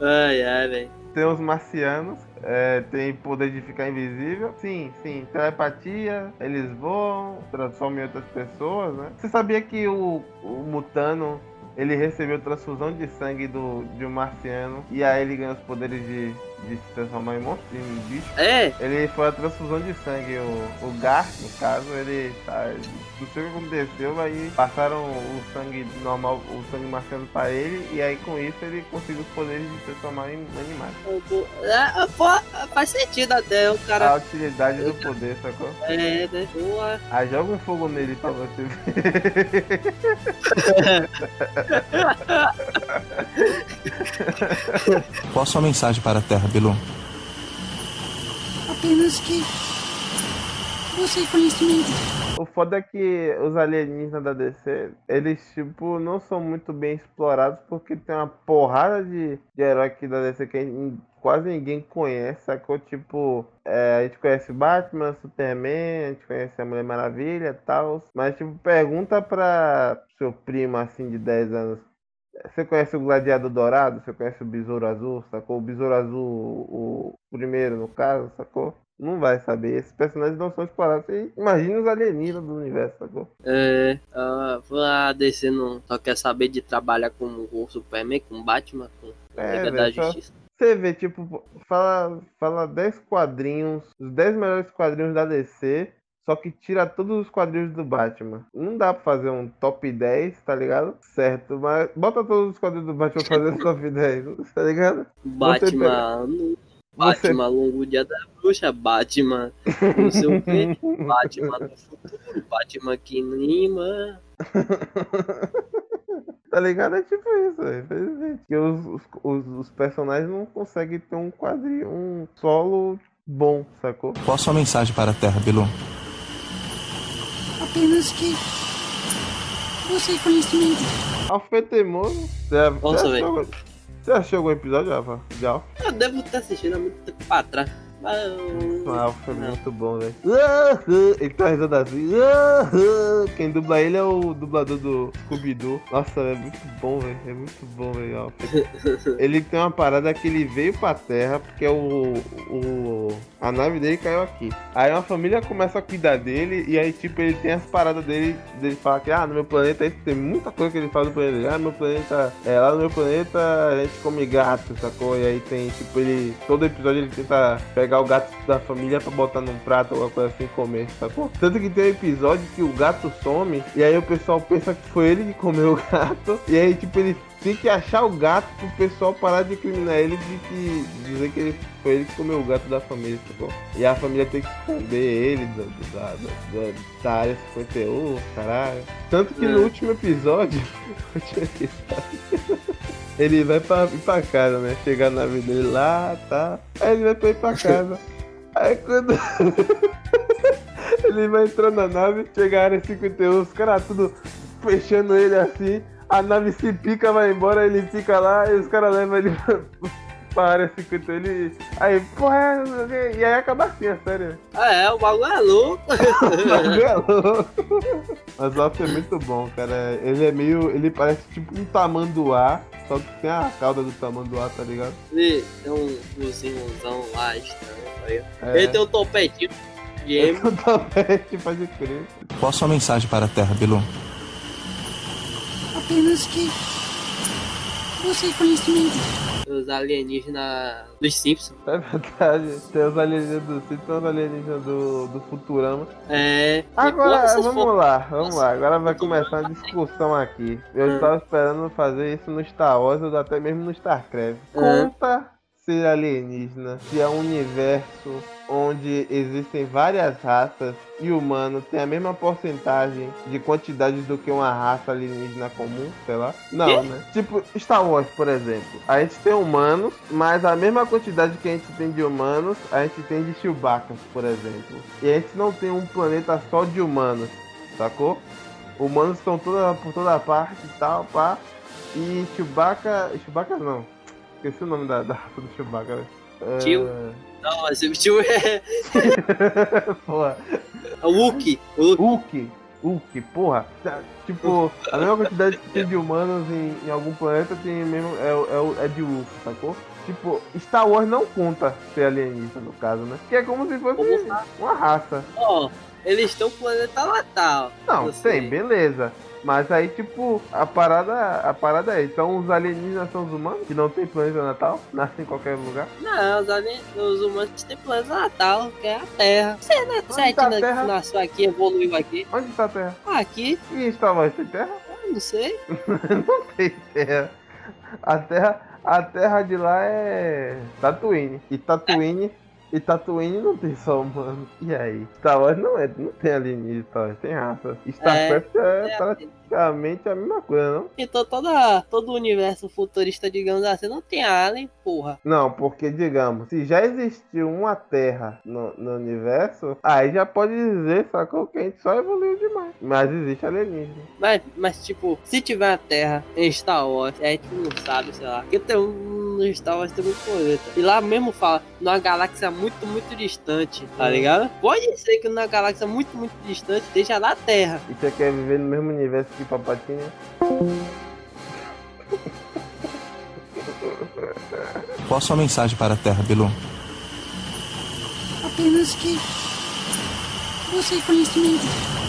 Ai, ai, velho. Tem os marcianos, é, tem poder de ficar invisível. Sim, sim. Telepatia, eles voam, transformam em outras pessoas, né? Você sabia que o, o Mutano ele recebeu transfusão de sangue do, de um marciano e aí ele ganhou os poderes de, de se transformar em monstro, em bicho? É, Ele foi a transfusão de sangue. O, o Gar, no caso, ele tá. Não sei o que aconteceu, aí passaram o sangue normal, o sangue marciano pra ele, e aí com isso ele conseguiu os poderes de se transformar em animais. é, pô, faz sentido até o A cara. utilidade do poder, sacou? É, né? Boa. Aí joga um fogo nele pra você ver. Qual a sua mensagem para a Terra, Apenas que. Busque conhecimento. O foda é que os alienígenas da DC, eles, tipo, não são muito bem explorados porque tem uma porrada de, de herói aqui da DC que quase ninguém conhece, sacou? Tipo, é, a gente conhece Batman, Superman, a gente conhece a Mulher Maravilha e tal. Mas, tipo, pergunta pra seu primo, assim, de 10 anos. Você conhece o Gladiador Dourado? Você conhece o Besouro Azul, sacou? O Besouro Azul, o, primeiro, no caso, sacou? Não vai saber. Esses personagens não são explorados. Você imagina os alienígenas do universo, sacou? É, a, a DC não só quer saber de trabalhar com o Superman, com o Batman, com a É, Liga da velho, só- Justiça. Você vê, tipo, fala, fala 10 quadrinhos, os 10 melhores quadrinhos da DC, só que tira todos os quadrinhos do Batman. Não dá pra fazer um top 10, tá ligado? Certo, mas bota todos os quadrinhos do Batman pra fazer esse top 10, tá ligado? Batman. Você- Batman, longo dia da bruxa, Batman, não sei o que, Batman no futuro, Batman que anima. (laughs) Tá ligado? É tipo isso, velho. infelizmente. Porque os, os, os, os personagens não conseguem ter um quadrinho, um solo bom, sacou? Qual a sua mensagem para a Terra, Bilu? Apenas que. Busquei conhecimento. Alfred Teimoso. Você, Nossa, você, achou, você achou algum episódio, Rafa? De Alf? Eu devo ter assistido há muito tempo pra trás. O Alf é Não. muito bom, velho. Ele tá risando assim. Quem dubla ele é o dublador do Scooby-Doo. Nossa, é muito bom, velho. É muito bom, velho. Alf. (laughs) Ele tem uma parada que ele veio pra Terra porque o, o a nave dele caiu aqui. Aí uma família começa a cuidar dele e aí tipo ele tem as paradas dele, dele fala que ah, no meu planeta tem muita coisa que ele faz no planeta. dele. Ah, meu planeta, é lá no meu planeta a gente come gato, sacou? E aí tem tipo ele todo episódio ele tenta pegar o gato da família pra botar num prato ou alguma coisa assim e comer, sacou? Tanto que tem um episódio que o gato some e aí o pessoal pensa que foi ele que comeu o gato e aí tipo ele tem que achar o gato pro pessoal parar de incriminar ele de que dizer que ele foi ele que comeu o gato da família, sacou? E a família tem que esconder ele da, da, da, da- área 51, caralho. Tanto que no É. episódio, último episódio, (laughs) ele vai pra, ir pra casa, né? Chegar na vida dele lá, tá? Aí ele vai pra ir pra casa. Aí quando. (laughs) ele vai entrando na nave, chega a área 51, os caras tudo fechando ele assim. A nave se pica, vai embora, ele fica lá e os caras levam ele área 51. Ele. Aí, porra, é, o quê. e aí acaba assim, a série. Ah, é, o bagulho é louco. (laughs) Bagulho é louco. Mas o Alf é muito bom, cara. Ele é meio. Ele parece tipo um tamanduá, só que tem a cauda do tamanduá, tá ligado? Ele tem um cozinhãozão lá estranho, tá? É. Ele tem um topetinho de É emo. o tapete, pode crer. Qual a sua mensagem para a Terra, Bilu? Apenas que. Busquei conhecimento. Os alienígenas dos Simpsons. É verdade. Tem os alienígenas do Cid, tem os alienígenas do, do Futurama. É. Agora, vamos lá, vamos Nossa, lá. Agora vai começar uma discussão aqui. Eu Hum. estava esperando fazer isso no Star Wars ou até mesmo no StarCraft. Hum. Conta ser alienígena se é um universo onde existem várias raças e humano tem a mesma porcentagem de quantidades do que uma raça alienígena comum, sei lá. Não, né? Tipo, Star Wars, por exemplo. A gente tem humanos, mas a mesma quantidade que a gente tem de humanos, a gente tem de Chewbacca, por exemplo. E a gente não tem um planeta só de humanos, sacou? Humanos estão toda, por toda parte e tal, pá. E Chewbacca. Chewbacca não. Esqueci o nome da, raça do Chewbacca. É, Tio. Não, tio é. (laughs) Porra. é o Wookie. Wookie. Hulk, porra. Tá, Tipo, a mesma quantidade que tem de humanos em, em algum planeta tem mesmo. É, é, é de Hulk, sacou? Tipo, Star Wars não conta ser alienígena, no caso, né? Que é como se fosse Como uma raça. Ó, eles estão no planeta Natal. Não, tem, beleza. Mas aí, tipo, a parada, a parada é, então os alienígenas são os humanos, que não tem planeta natal, nascem em qualquer lugar. Não, os, alien... os humanos têm planeta Natal, que é a Terra. Você, né? Você tá que Terra? nasceu aqui, evoluiu aqui. Onde está a Terra? Aqui, E Star Wars tem Terra? eu não sei. (laughs) não tem Terra. A Terra, a Terra de lá é Tatooine. E Tatooine, e Tatooine não tem só humano. E aí? Star Wars não é, não tem alienígena, Star Wars tem raça. Starcraft é, É, praticamente a mesma coisa, não? Então toda, todo o universo futurista, digamos assim, não tem alien, porra. Não, porque, digamos, se já existiu uma Terra no, no universo, aí já pode dizer, sacou, que a gente só evoluiu demais. Mas existe alienígena. Mas, mas tipo, se tiver a Terra em Star Wars, a gente não sabe, sei lá. Porque tem um. No Star Wars tem muito planeta. E lá mesmo fala, numa galáxia muito, muito distante, tá Hum. ligado? Pode ser que numa galáxia muito, muito distante esteja lá a Terra. E você quer viver no mesmo universo que Papatinha? Qual a sua mensagem para a Terra, Bilu? Apenas que. Busquei conhecimento.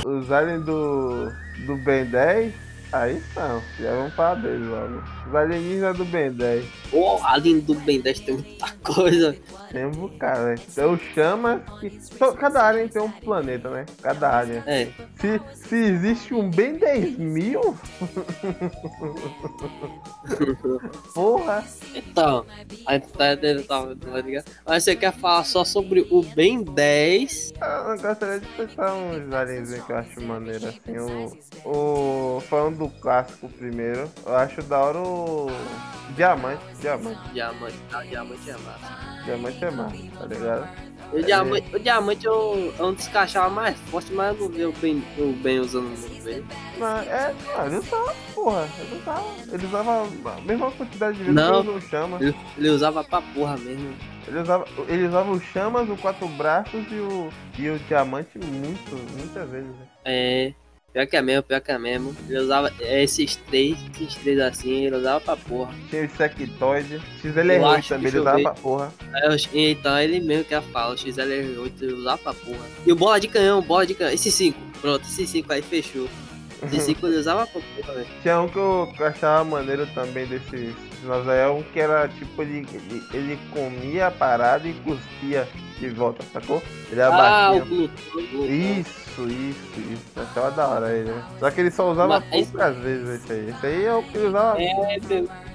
Os aliens do, do Ben 10, aí são. Já vamos falar deles logo. Os alienígenas do Ben 10. Pô, além do Ben 10 tem muita coisa. Tem um bocado, né? Tem o Chamas, que. Cada alien tem um planeta, né? Cada alien. É. Se, se existe um Ben 10 mil. Porra! Então, aí tá, tá, tá ligado? Mas você quer falar só sobre o Ben 10? Eu gostaria de pensar uns aliens que eu acho maneiro, assim. O, o. Falando do clássico primeiro, eu acho da hora o. Diamante, diamante. Diamante, tá? Diamante é massa. Diamante é massa, tá ligado? O diamante, o diamante eu, eu não descachava mais forte, mas eu não vi o Ben, o ben usando muito bem. Mas é, não, ele usava, porra, ele usava. Ele usava a mesma quantidade de vezes Não. que ele chamas. Ele, ele usava pra porra mesmo. Ele usava, ele usava o chamas, o quatro braços e o, e o diamante muito, muitas vezes. né? É. Pior que é mesmo, pior que é mesmo. Ele usava é, esses três, esses três assim, ele usava pra porra. Tinha o Sectoid, Eu XLR8 acho que também, ele usava pra porra. Eu- então ele mesmo que fala, o XLR8 ele usava pra porra. E o bola de canhão, bola de canhão. Esses cinco, pronto, esses cinco aí fechou. Esses (laughs) cinco ele usava pra porra, velho. Tinha um que eu achava maneiro também desse Nazael, um que era tipo, ele, ele, ele comia a parada e cuspia de volta, sacou? Ele Ah, o abatia. Bluetooth. Isso, isso, isso. Achava da hora ele, né? Só que ele só usava Mas- poucas vezes esse aí. Esse aí é o que ele usava. É,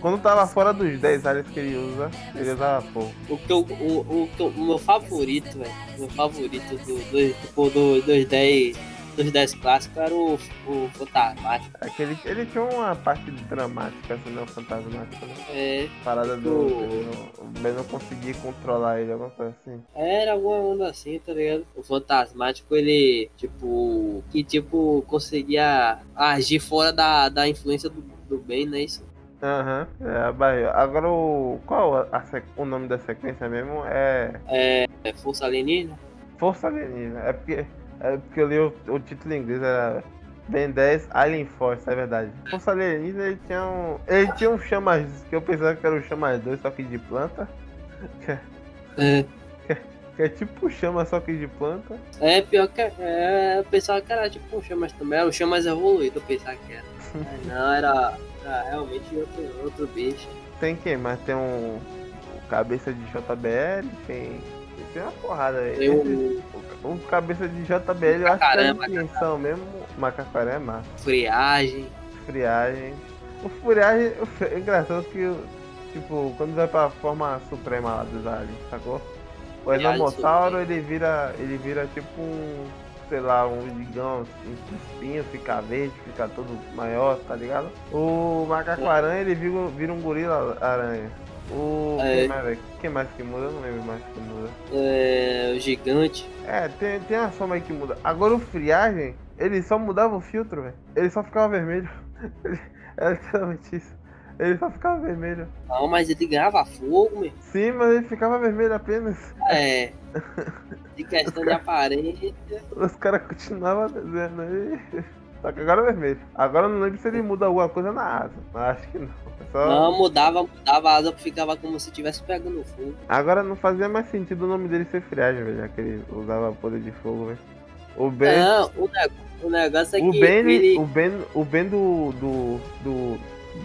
Quando tava fora dos 10 áreas que ele usa, ele usava pouco. o, que eu, o, o, o meu favorito, velho. Meu favorito do, do, tipo, do, dos 10 dos 10 clássicos era o, o Fantasmático. Aquele, ele tinha uma parte dramática, assim, não fantasmática, né? É, Parada do. O- ele não- conseguia controlar ele, alguma coisa assim. era alguma onda assim, tá ligado? O Fantasmático, ele, tipo, que tipo, conseguia agir fora da, da influência do, do bem, né? Isso. Aham, é a barriga. Agora o. Qual a sec- o nome da sequência mesmo? É. É Força Alienígena? Força Alienígena. É porque. É porque eu li o, o título em inglês, era Ben 10 Alien Force, é verdade. Força Alienígena ele tinha um. Ele tinha um chamas que eu pensava que era o chamas 2, só que de planta. É. (laughs) Que é tipo chama só que de planta. É, pior que é, eu pensava que era tipo um Chamas também, era o Chamas evoluído, eu pensava que era. (laughs) Mas não, era, era realmente outro, outro bicho. Tem quem? Mas tem um cabeça de JBL, tem. Tem uma porrada aí. Esse- o cabeça de JBL, eu acho que Macacaré, a intenção mesmo. Macacaré é massa. Friagem. Friagem. O Fri- é engraçado que, tipo, quando vai pra forma suprema lá dos aliens, sacou? O Friagem Enomossauro ele vira. ele vira tipo um. sei lá, um gigão, um espinho, fica verde, fica todo maior, tá ligado? O macaco aranha ele vira, vira um gorila aranha. O. É. Quem, mais, quem mais que muda? Eu não lembro mais que muda. É, o gigante. É, tem, tem uma forma aí que muda. Agora o friagem, ele só mudava o filtro, velho. Ele só ficava vermelho. (laughs) Ele- É literalmente isso. Ele só ficava vermelho. Não, mas ele ganhava fogo, meu. Sim, mas ele ficava vermelho apenas. É. (laughs) De questão de aparência. Os caras continuavam desenhando aí. Só que agora é vermelho. Agora eu não lembro se ele muda alguma coisa na asa. Acho que não. É só... Não, mudava, mudava a asa, ficava como se estivesse pegando fogo. Agora não fazia mais sentido o nome dele ser friagem, velho. Já que ele usava poder de fogo, velho. O Ben. Não, o, neg- o negócio é O que Ben, ele- ele. o Ben, o ben do, do, do,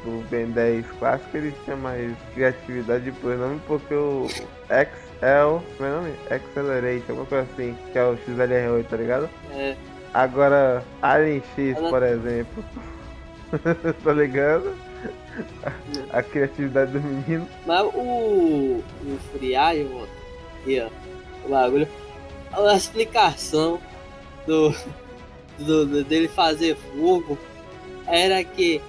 do Ben 10 clássico, ele tinha mais criatividade por nome, porque o XL, como é o nome? Accelerate, alguma coisa assim, que é o XLR8, tá ligado? É, Agora, Alien X, por exemplo, (laughs) tá ligado? A, a criatividade do menino. mas o. O friagem, mano. Aqui, ó. O bagulho. A explicação do, do, do- dele fazer fogo era que.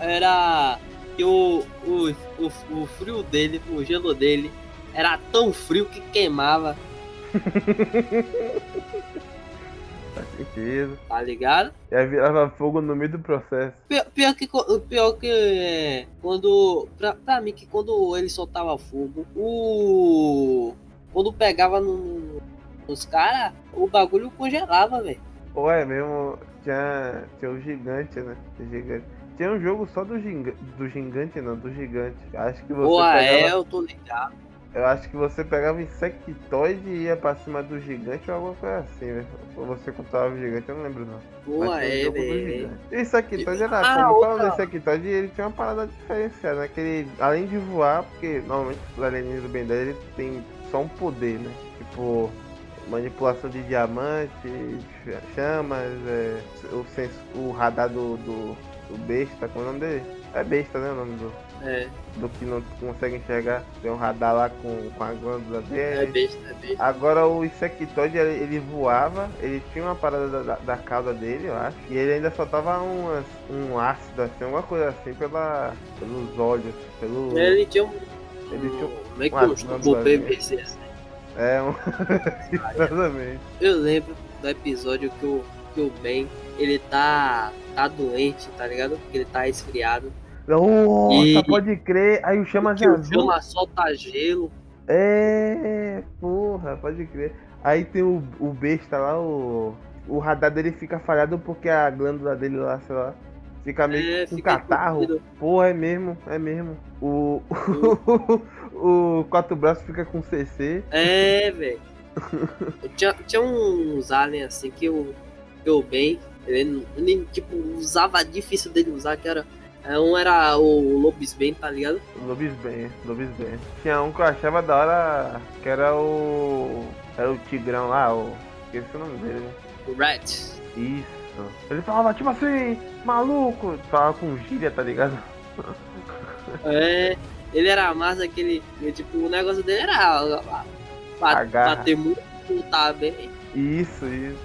Era que o, o, o, o frio dele, o gelo dele, era tão frio que queimava, (laughs) Sentido. tá ligado? E aí virava fogo no meio do processo. Pior, pior que, pior que é, quando. Pra, pra mim, que quando ele soltava fogo, o. Quando pegava no, nos caras, o bagulho congelava, velho. Ou é mesmo, tinha, tinha o gigante, né? Gigante. Tinha um jogo só do, ginga, do gigante, não, do gigante. Acho que você é, pegava, eu tô ligado. Eu acho que você pegava o insectoide e ia pra cima do gigante ou alguma coisa assim, velho. Ou você controlava o gigante, eu não lembro não. Um é, do velho. insectoide era Ah, como qual outra- o insectoide ele tinha uma parada diferenciada, né? Que ele, além de voar, porque normalmente os alienígenas do Ben 10 ele tem só um poder, né? Tipo, manipulação de diamante, ch- chamas, é, o, sens- o radar do, do, do besta, como é o nome dele? É besta, né? O nome do, É, do que não consegue enxergar. Tem um radar lá com, com a glândula é dele. besta, é besta. Agora o insectoide ele, ele voava, ele tinha uma parada da, da, da cauda dele, eu acho. E ele ainda soltava umas, um ácido assim, alguma coisa assim pela, pelos olhos. Pelo. Ele tinha um. Ele tinha um- meio que uma um. PVC, assim. É um. (laughs) Exatamente. Eu lembro do episódio que o, que o Ben, ele tá, tá doente, tá ligado? Porque ele tá resfriado. Nossa, E- pode crer. Aí o chamas que é o. Chama solta gelo. É, porra, pode crer. Aí tem o, o besta lá, o. O radar dele fica falhado porque a glândula dele lá, sei lá, fica meio É, com fica catarro. Porra, é mesmo, é mesmo. O. (laughs) o quatro braços fica com CC. É, velho. tinha, tinha uns aliens assim que o, que o Ben, ele, ele tipo, usava difícil dele usar, que era. É, Um era o Lobisbane, tá ligado? Lobisbane, Lobisbane. Tinha um que eu achava da hora, que era o. Era o Tigrão lá, o. Esqueci o nome dele, né? O Rat. Isso. Ele falava tipo assim, maluco. Falava com gíria, tá ligado? (laughs) É, ele era massa aquele. Tipo, o negócio dele era bater muito, tá bem. Isso, isso.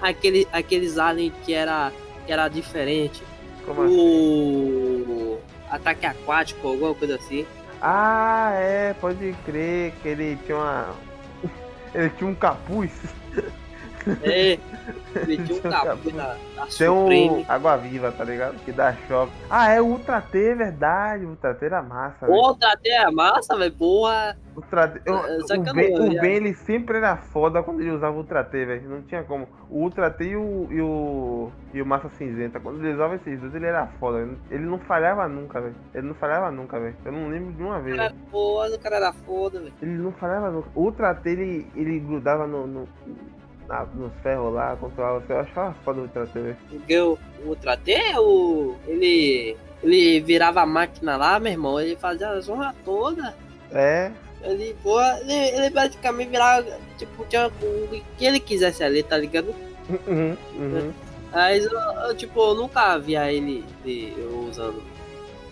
Aquele, aqueles aliens que era, que era diferente. Como assim? O ataque aquático, alguma coisa assim. Ah, é, pode crer que ele tinha uma. (laughs) Ele tinha um capuz. É, tinha um capuz da, da Tem um água viva, tá ligado? Que dá choque. Ah, é o Ultra T, é verdade. O Ultra T era massa, velho. Outra até é massa, velho. Porra. Ultra T. eu- É, o, ben, o. Ben, ele sempre era foda quando ele usava o Ultra T, velho. Não tinha como. O Ultra T e o, e o. E o Massa Cinzenta. Quando ele usava esses dois, ele era foda. Ele não falhava nunca, velho. Ele não falhava nunca, velho. Eu não lembro de uma vez. Cara, velho. porra, o cara era foda, velho. Ele não falhava nunca. O Ultra T, ele, ele grudava no. no na- nos ferros lá, controlava você. Eu achava foda o Ultra T, velho. Porque o Ultra T, o. Ele. Ele virava a máquina lá, meu irmão. Ele fazia a zona toda. É, Ele, porra, ele, ele praticamente virava. Tipo, tinha o que ele quisesse ali, tá ligado? Uhum, uhum. Mas eu, eu, tipo, eu nunca via ele, ele usando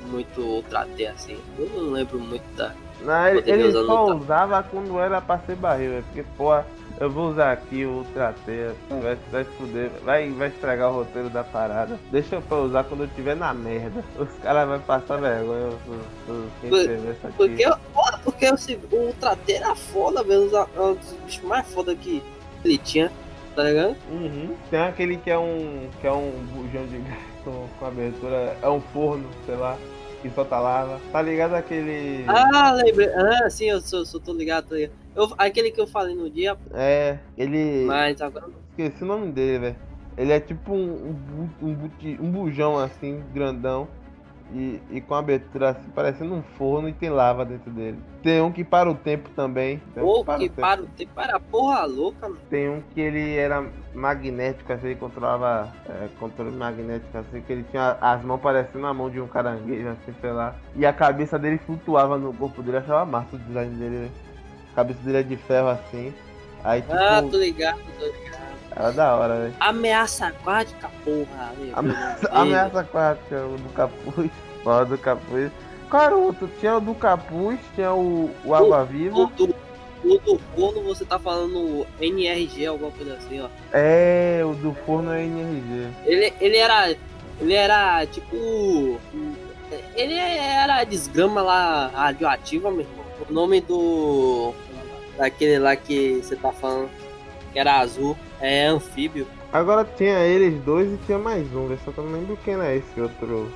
muito Ultra T assim. Eu não lembro muito da. Não, ele, ele só usava quando era pra ser barril, velho. Porque, porra, eu vou usar aqui o Ultra T, vai, vai fuder, vai, vai estragar o roteiro da parada. Deixa eu pra usar quando eu tiver na merda. Os caras vão passar vergonha por, por quem Por- escrever isso aqui. Porque, porra, porque o, o Ultra T era foda, velho. É um dos bichos mais foda que ele tinha, tá ligado? Uhum. Tem aquele que é um. que é um bujão de gás (laughs) com, com abertura. É um forno, sei lá, que solta lava. Tá ligado aquele. Ah, lembrei. Ah, sim, eu sou, sou tô ligado, tô ligado. Eu, aquele que eu falei no dia, É, ele. mas agora. Esqueci o nome dele, velho. Ele é tipo um, um, um, um bujão assim, grandão. E, e com abertura assim, parecendo um forno e tem lava dentro dele. Tem um que para o tempo também. Tem um Pô, para o que tempo. para o tempo, para porra louca, mano. Tem um que ele era magnético, assim, ele controlava é, controle magnético, assim, que ele tinha as mãos parecendo a mão de um caranguejo, assim, sei lá. E a cabeça dele flutuava no corpo dele, achava massa o design dele, né? A cabeça dele é de ferro assim. Aí tipo, Ah, tô ligado, tô ligado. era da hora, velho. Ameaça aquática, porra. meu Ameaça, Deus. (laughs) ameaça aquática, o do capuz. (laughs) Fala do capuz. Cara, outro, tinha o do capuz, tinha o, o água viva. O do, o do forno você tá falando NRG, alguma coisa assim, ó. É, o do forno é NRG. Ele, ele era. Ele era tipo. Ele era desgrama lá radioativa, meu irmão. O nome do. Daquele lá que você tá falando, que era azul, é anfíbio. Agora tinha eles dois e tinha mais um, velho, só que eu não lembro quem é esse outro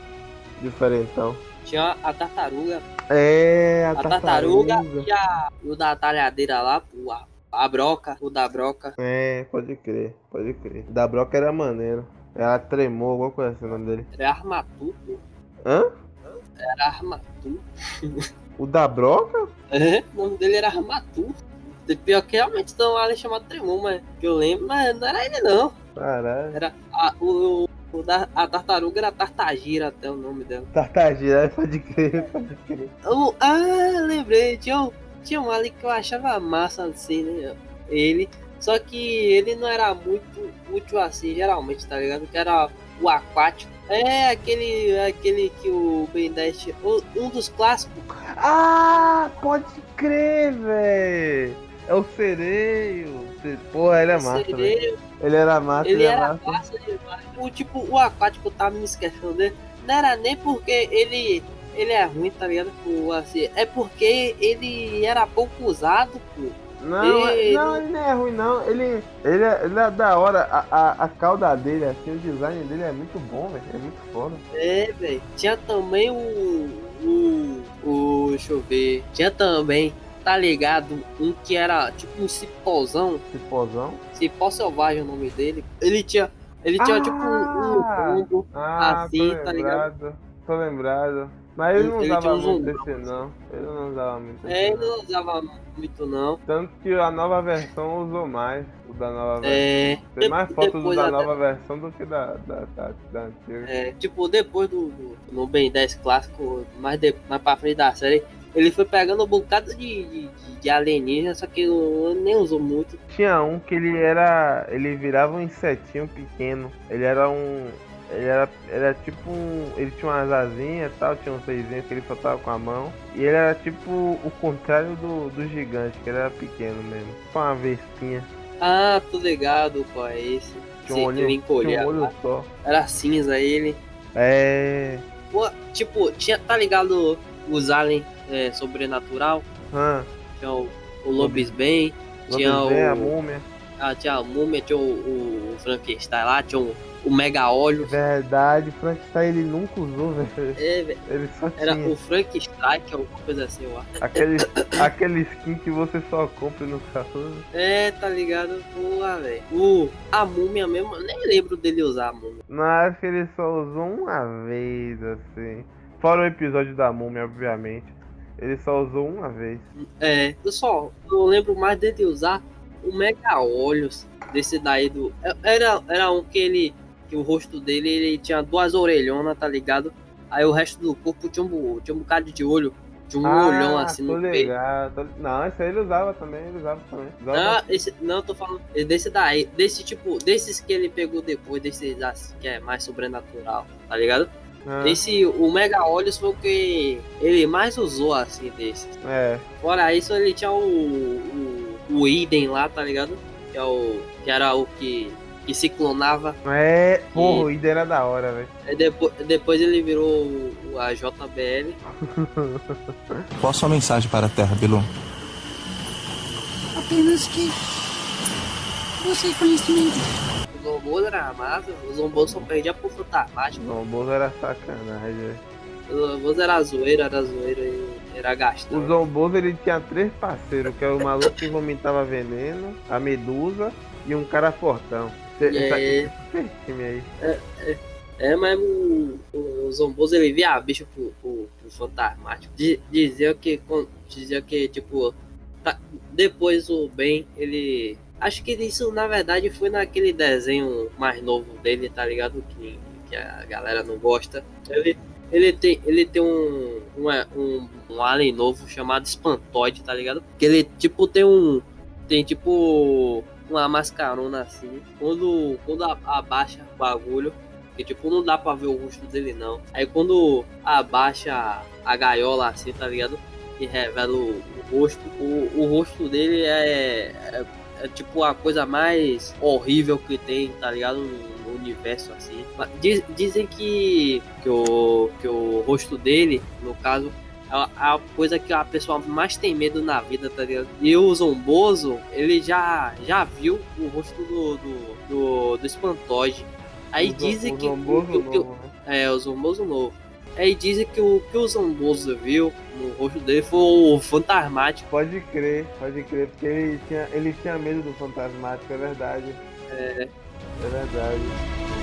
diferentão. Tinha a tartaruga. É, a, A tartaruga e a, o da talhadeira lá, pô, a, a broca, o da broca. É, pode crer, pode crer. Da Broca era maneiro. Ela tremou, alguma coisa assim o nome dele. Era armatu, pô. Hã? Era armatu. (laughs) O da Broca? É, o nome dele era Ramatu. Pior que realmente tem um alien chamado Tremor, mas que eu lembro, mas não era ele não. Caralho. Era a, o, o da, a tartaruga era Tartagira até o nome dela. Tartagira, pode crer, pode crer. O- ah, lembrei, tinha um, tinha um alien que eu achava massa assim, né? Ele. Só que ele não era muito útil assim, geralmente, tá ligado? Que era o aquático. É aquele, aquele que o Ben 10 o- um dos clássicos. Ah, pode crer, velho. É o sereio. Se- Porra, ele é massa, sereio, Ele era massa, Ele ele, é era massa. massa. O tipo, o aquático tava me esquecendo dele. Não era nem porque ele. Ele é ruim, tá ligado? Pô, assim, é porque ele era pouco usado, pô. Não, é- Ele- não, ele não é ruim, não. Ele, ele, é, ele é da hora. A, a, a cauda dele, assim, o design dele é muito bom, velho. É muito foda. É, velho. Tinha também o. O. O. Deixa eu ver. Tinha também, tá ligado? Um que era tipo um cipózão. Cipozão. Cipó selvagem é o nome dele. Ele tinha. Ele tinha Ah! tipo um, um pombo. Ah, Assim, tá lembrado. Tô lembrado. Mas ele não Ele usava muito esse, não. Ele não usava muito É, ele não usava muito não. Tanto que a nova versão usou mais o da nova versão. É. Tem mais fotos do da nova versão do que da, da, da, da antiga. É, tipo, depois do, do no Ben 10 clássico, mais, de, mais pra frente da série, ele foi pegando um bocado de, de, de- alienígena, só que eu nem usou muito. Tinha um que ele era. Ele virava um insetinho pequeno. Ele era um. Ele era, era tipo um. Ele tinha umas asinhas e tal, tinha uns seisinhos que ele soltava com a mão. E ele era tipo o contrário do, do gigante, que ele era pequeno mesmo. Tipo uma vespinha. Ah, tô ligado qual é esse. Tinha um Esse olho, que ele tinha um olho só. Era cinza ele. É. Pô, tipo, tinha, tá ligado os aliens é, sobrenatural? Hã? Tinha o, o Lobisbane, tinha Lobisomem, o. a múmia. Ah, tinha a múmia, tinha o, o, o Frankenstein lá, tinha o, o Mega Olhos. Verdade, Frankenstein ele nunca usou, velho. É, velho, Ele só era tinha. o Frankenstein, que é alguma coisa assim, eu acho. Aquele, (coughs) aquele skin que você só compra no carro. É, tá ligado? Porra, velho. O, a múmia mesmo, eu nem lembro dele usar a múmia. Não, acho que ele só usou uma vez, assim. Fora o episódio da múmia, obviamente. Ele só usou uma vez. É, eu só eu lembro mais dele usar o Mega Olhos desse daí do. Era, era um que ele. Que o rosto dele ele tinha duas orelhonas, tá ligado? Aí o resto do corpo tinha um, tinha um bocado de olho. Tinha um olhão assim no ligado. Não, esse aí ele usava também, ele usava também. Usava Não, esse, não, tô falando desse daí, desse tipo, desses que ele pegou depois, desses assim, que é mais sobrenatural, tá ligado? Ah, Esse, o Mega Olhos foi o que ele mais usou, assim, desses. É, Fora isso, ele tinha o, o, o Iden lá, tá ligado? Que, é o, que era o que, que se clonava. é. Porra, o Ida era da hora, velho. Depois, depois ele virou o, a JBL. (laughs) Qual a sua mensagem para a Terra, Bilu? Apenas que. Busque conhecimento. O Zombo era massa, o Zombo só perdia pro Fantasmático. O Bozo era sacanagem, velho. O Zombo era zoeira, era zoeira e era O gastão. Zomboso ele tinha três parceiros, que é o maluco que vomitava veneno, a medusa e um cara fortão. Essa- É, esse time aí. é, mas o, o Zomboso ele via bicho pro, pro, pro Fantasmático. Di- Dizia que, dizia que tipo, tá- depois o Ben, ele. Acho que isso na verdade foi naquele desenho mais novo dele, tá ligado? Que, que a galera não gosta. Ele, ele tem, ele tem um, um, um, um alien novo chamado Espantoide, tá ligado? Que ele tipo tem um. Tem tipo uma mascarona assim. Quando, quando abaixa o bagulho, que tipo não dá pra ver o rosto dele não. Aí quando abaixa a gaiola assim, tá ligado? E revela o, o rosto, o, o rosto dele é, é, é tipo a coisa mais horrível que tem, tá ligado? Universo assim. Diz- dizem que, que, o, que o rosto dele, no caso, é a- a coisa que a pessoa mais tem medo na vida, tá ligado? E o Zomboso, ele já, já viu o rosto do, do, do, do Espantoide. Aí O dizem o que, Zomboso que, que- novo, né? é, o Zomboso novo. Aí dizem que o que o Zomboso viu no rosto dele foi o fantasmático. Pode crer, pode crer, porque ele tinha, ele tinha medo do fantasmático, é verdade. É, É verdade.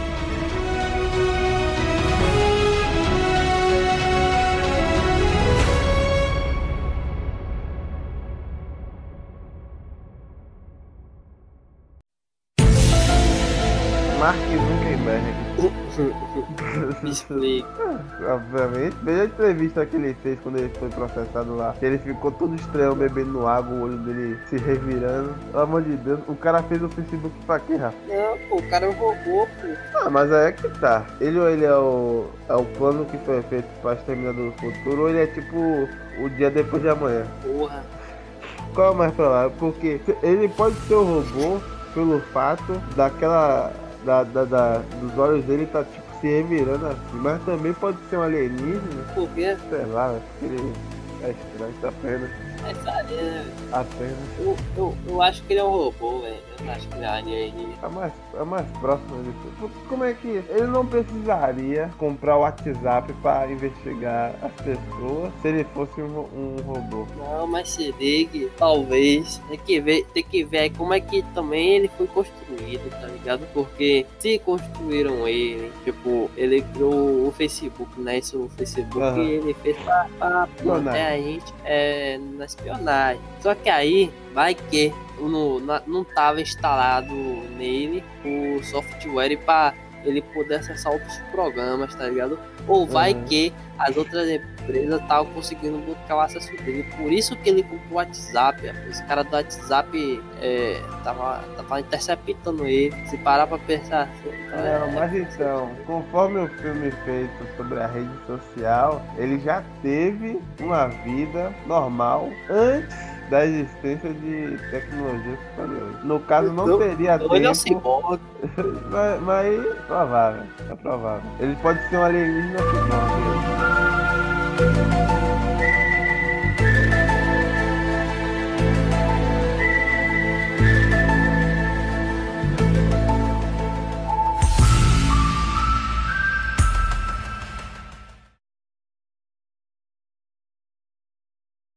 Me explica. Obviamente. Veja a entrevista que ele fez quando ele foi processado lá. Que ele ficou todo estranho bebendo água, o olho dele se revirando. Pelo amor de Deus, o cara fez o Facebook pra quê, Rafa? Não, pô, o cara é um robô, pô. Ah, mas aí é que tá. Ele ou ele é o, é o plano que foi feito pra Exterminador do Futuro, ou ele é tipo o dia depois de amanhã. Porra. Qual é mais provável? Porque ele pode ser o robô pelo fato daquela. Da, da, da- dos olhos dele tá tipo se revirando assim, mas também pode ser um alienígena, Por quê? sei lá, né? porque ele é estranho, tá apenas. Essa é... Apenas. eu, eu, eu acho que ele é um robô, velho. Acho que ele é mais, é mais próximo disso. Porque Como é que ele não precisaria comprar o WhatsApp pra investigar as pessoas se ele fosse um, um robô? Não, mas se ligue, talvez. Tem que ver, tem que ver aí como é que também ele foi construído, tá ligado? Porque se construíram ele, tipo, ele criou o Facebook, né? Isso o Facebook Aham. ele fez pra, pra manter a gente é, na espionagem. Só que aí vai que no, na- não tava instalado nele o software para ele poder acessar outros programas, tá ligado? Ou vai Uhum. que as outras empresas estavam conseguindo bloquear o acesso dele. Por isso que ele comprou o WhatsApp. Os caras do WhatsApp é, tava, tava interceptando ele. Se parar pra pensar assim, então é- Não, mas então, conforme o filme feito sobre a rede social, ele já teve uma vida normal antes da existência de tecnologias superiores. No caso, não Então, teria Então ele é um tempo, ciborgue. (laughs) mas, mas é provável, é provável. Ele pode ser um alienígena que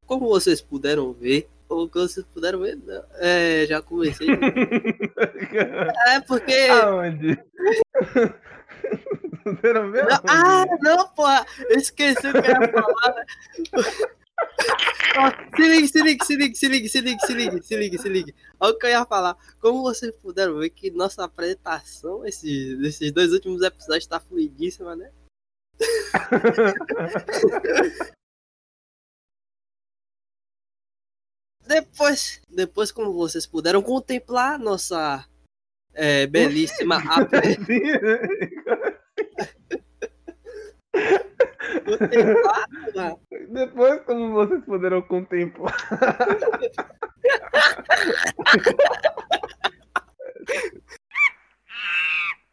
Como vocês puderam ver, ou como vocês puderam ver, é, já comecei. (laughs) é porque. Aonde? (laughs) Puderam ver? Não, ah, não, porra! Eu esqueci o que eu ia falar. (laughs) Se liga, se liga, se liga, se liga, se liga, se liga, se liga, se liga. Olha o que eu ia falar. Como vocês puderam ver que nossa apresentação, esses, esses dois últimos episódios, tá fluidíssima, né? Depois, depois, como vocês puderam contemplar nossa é, belíssima (laughs) apresentação. Contemplar, mano. Depois, como vocês poderão contemplar. (laughs)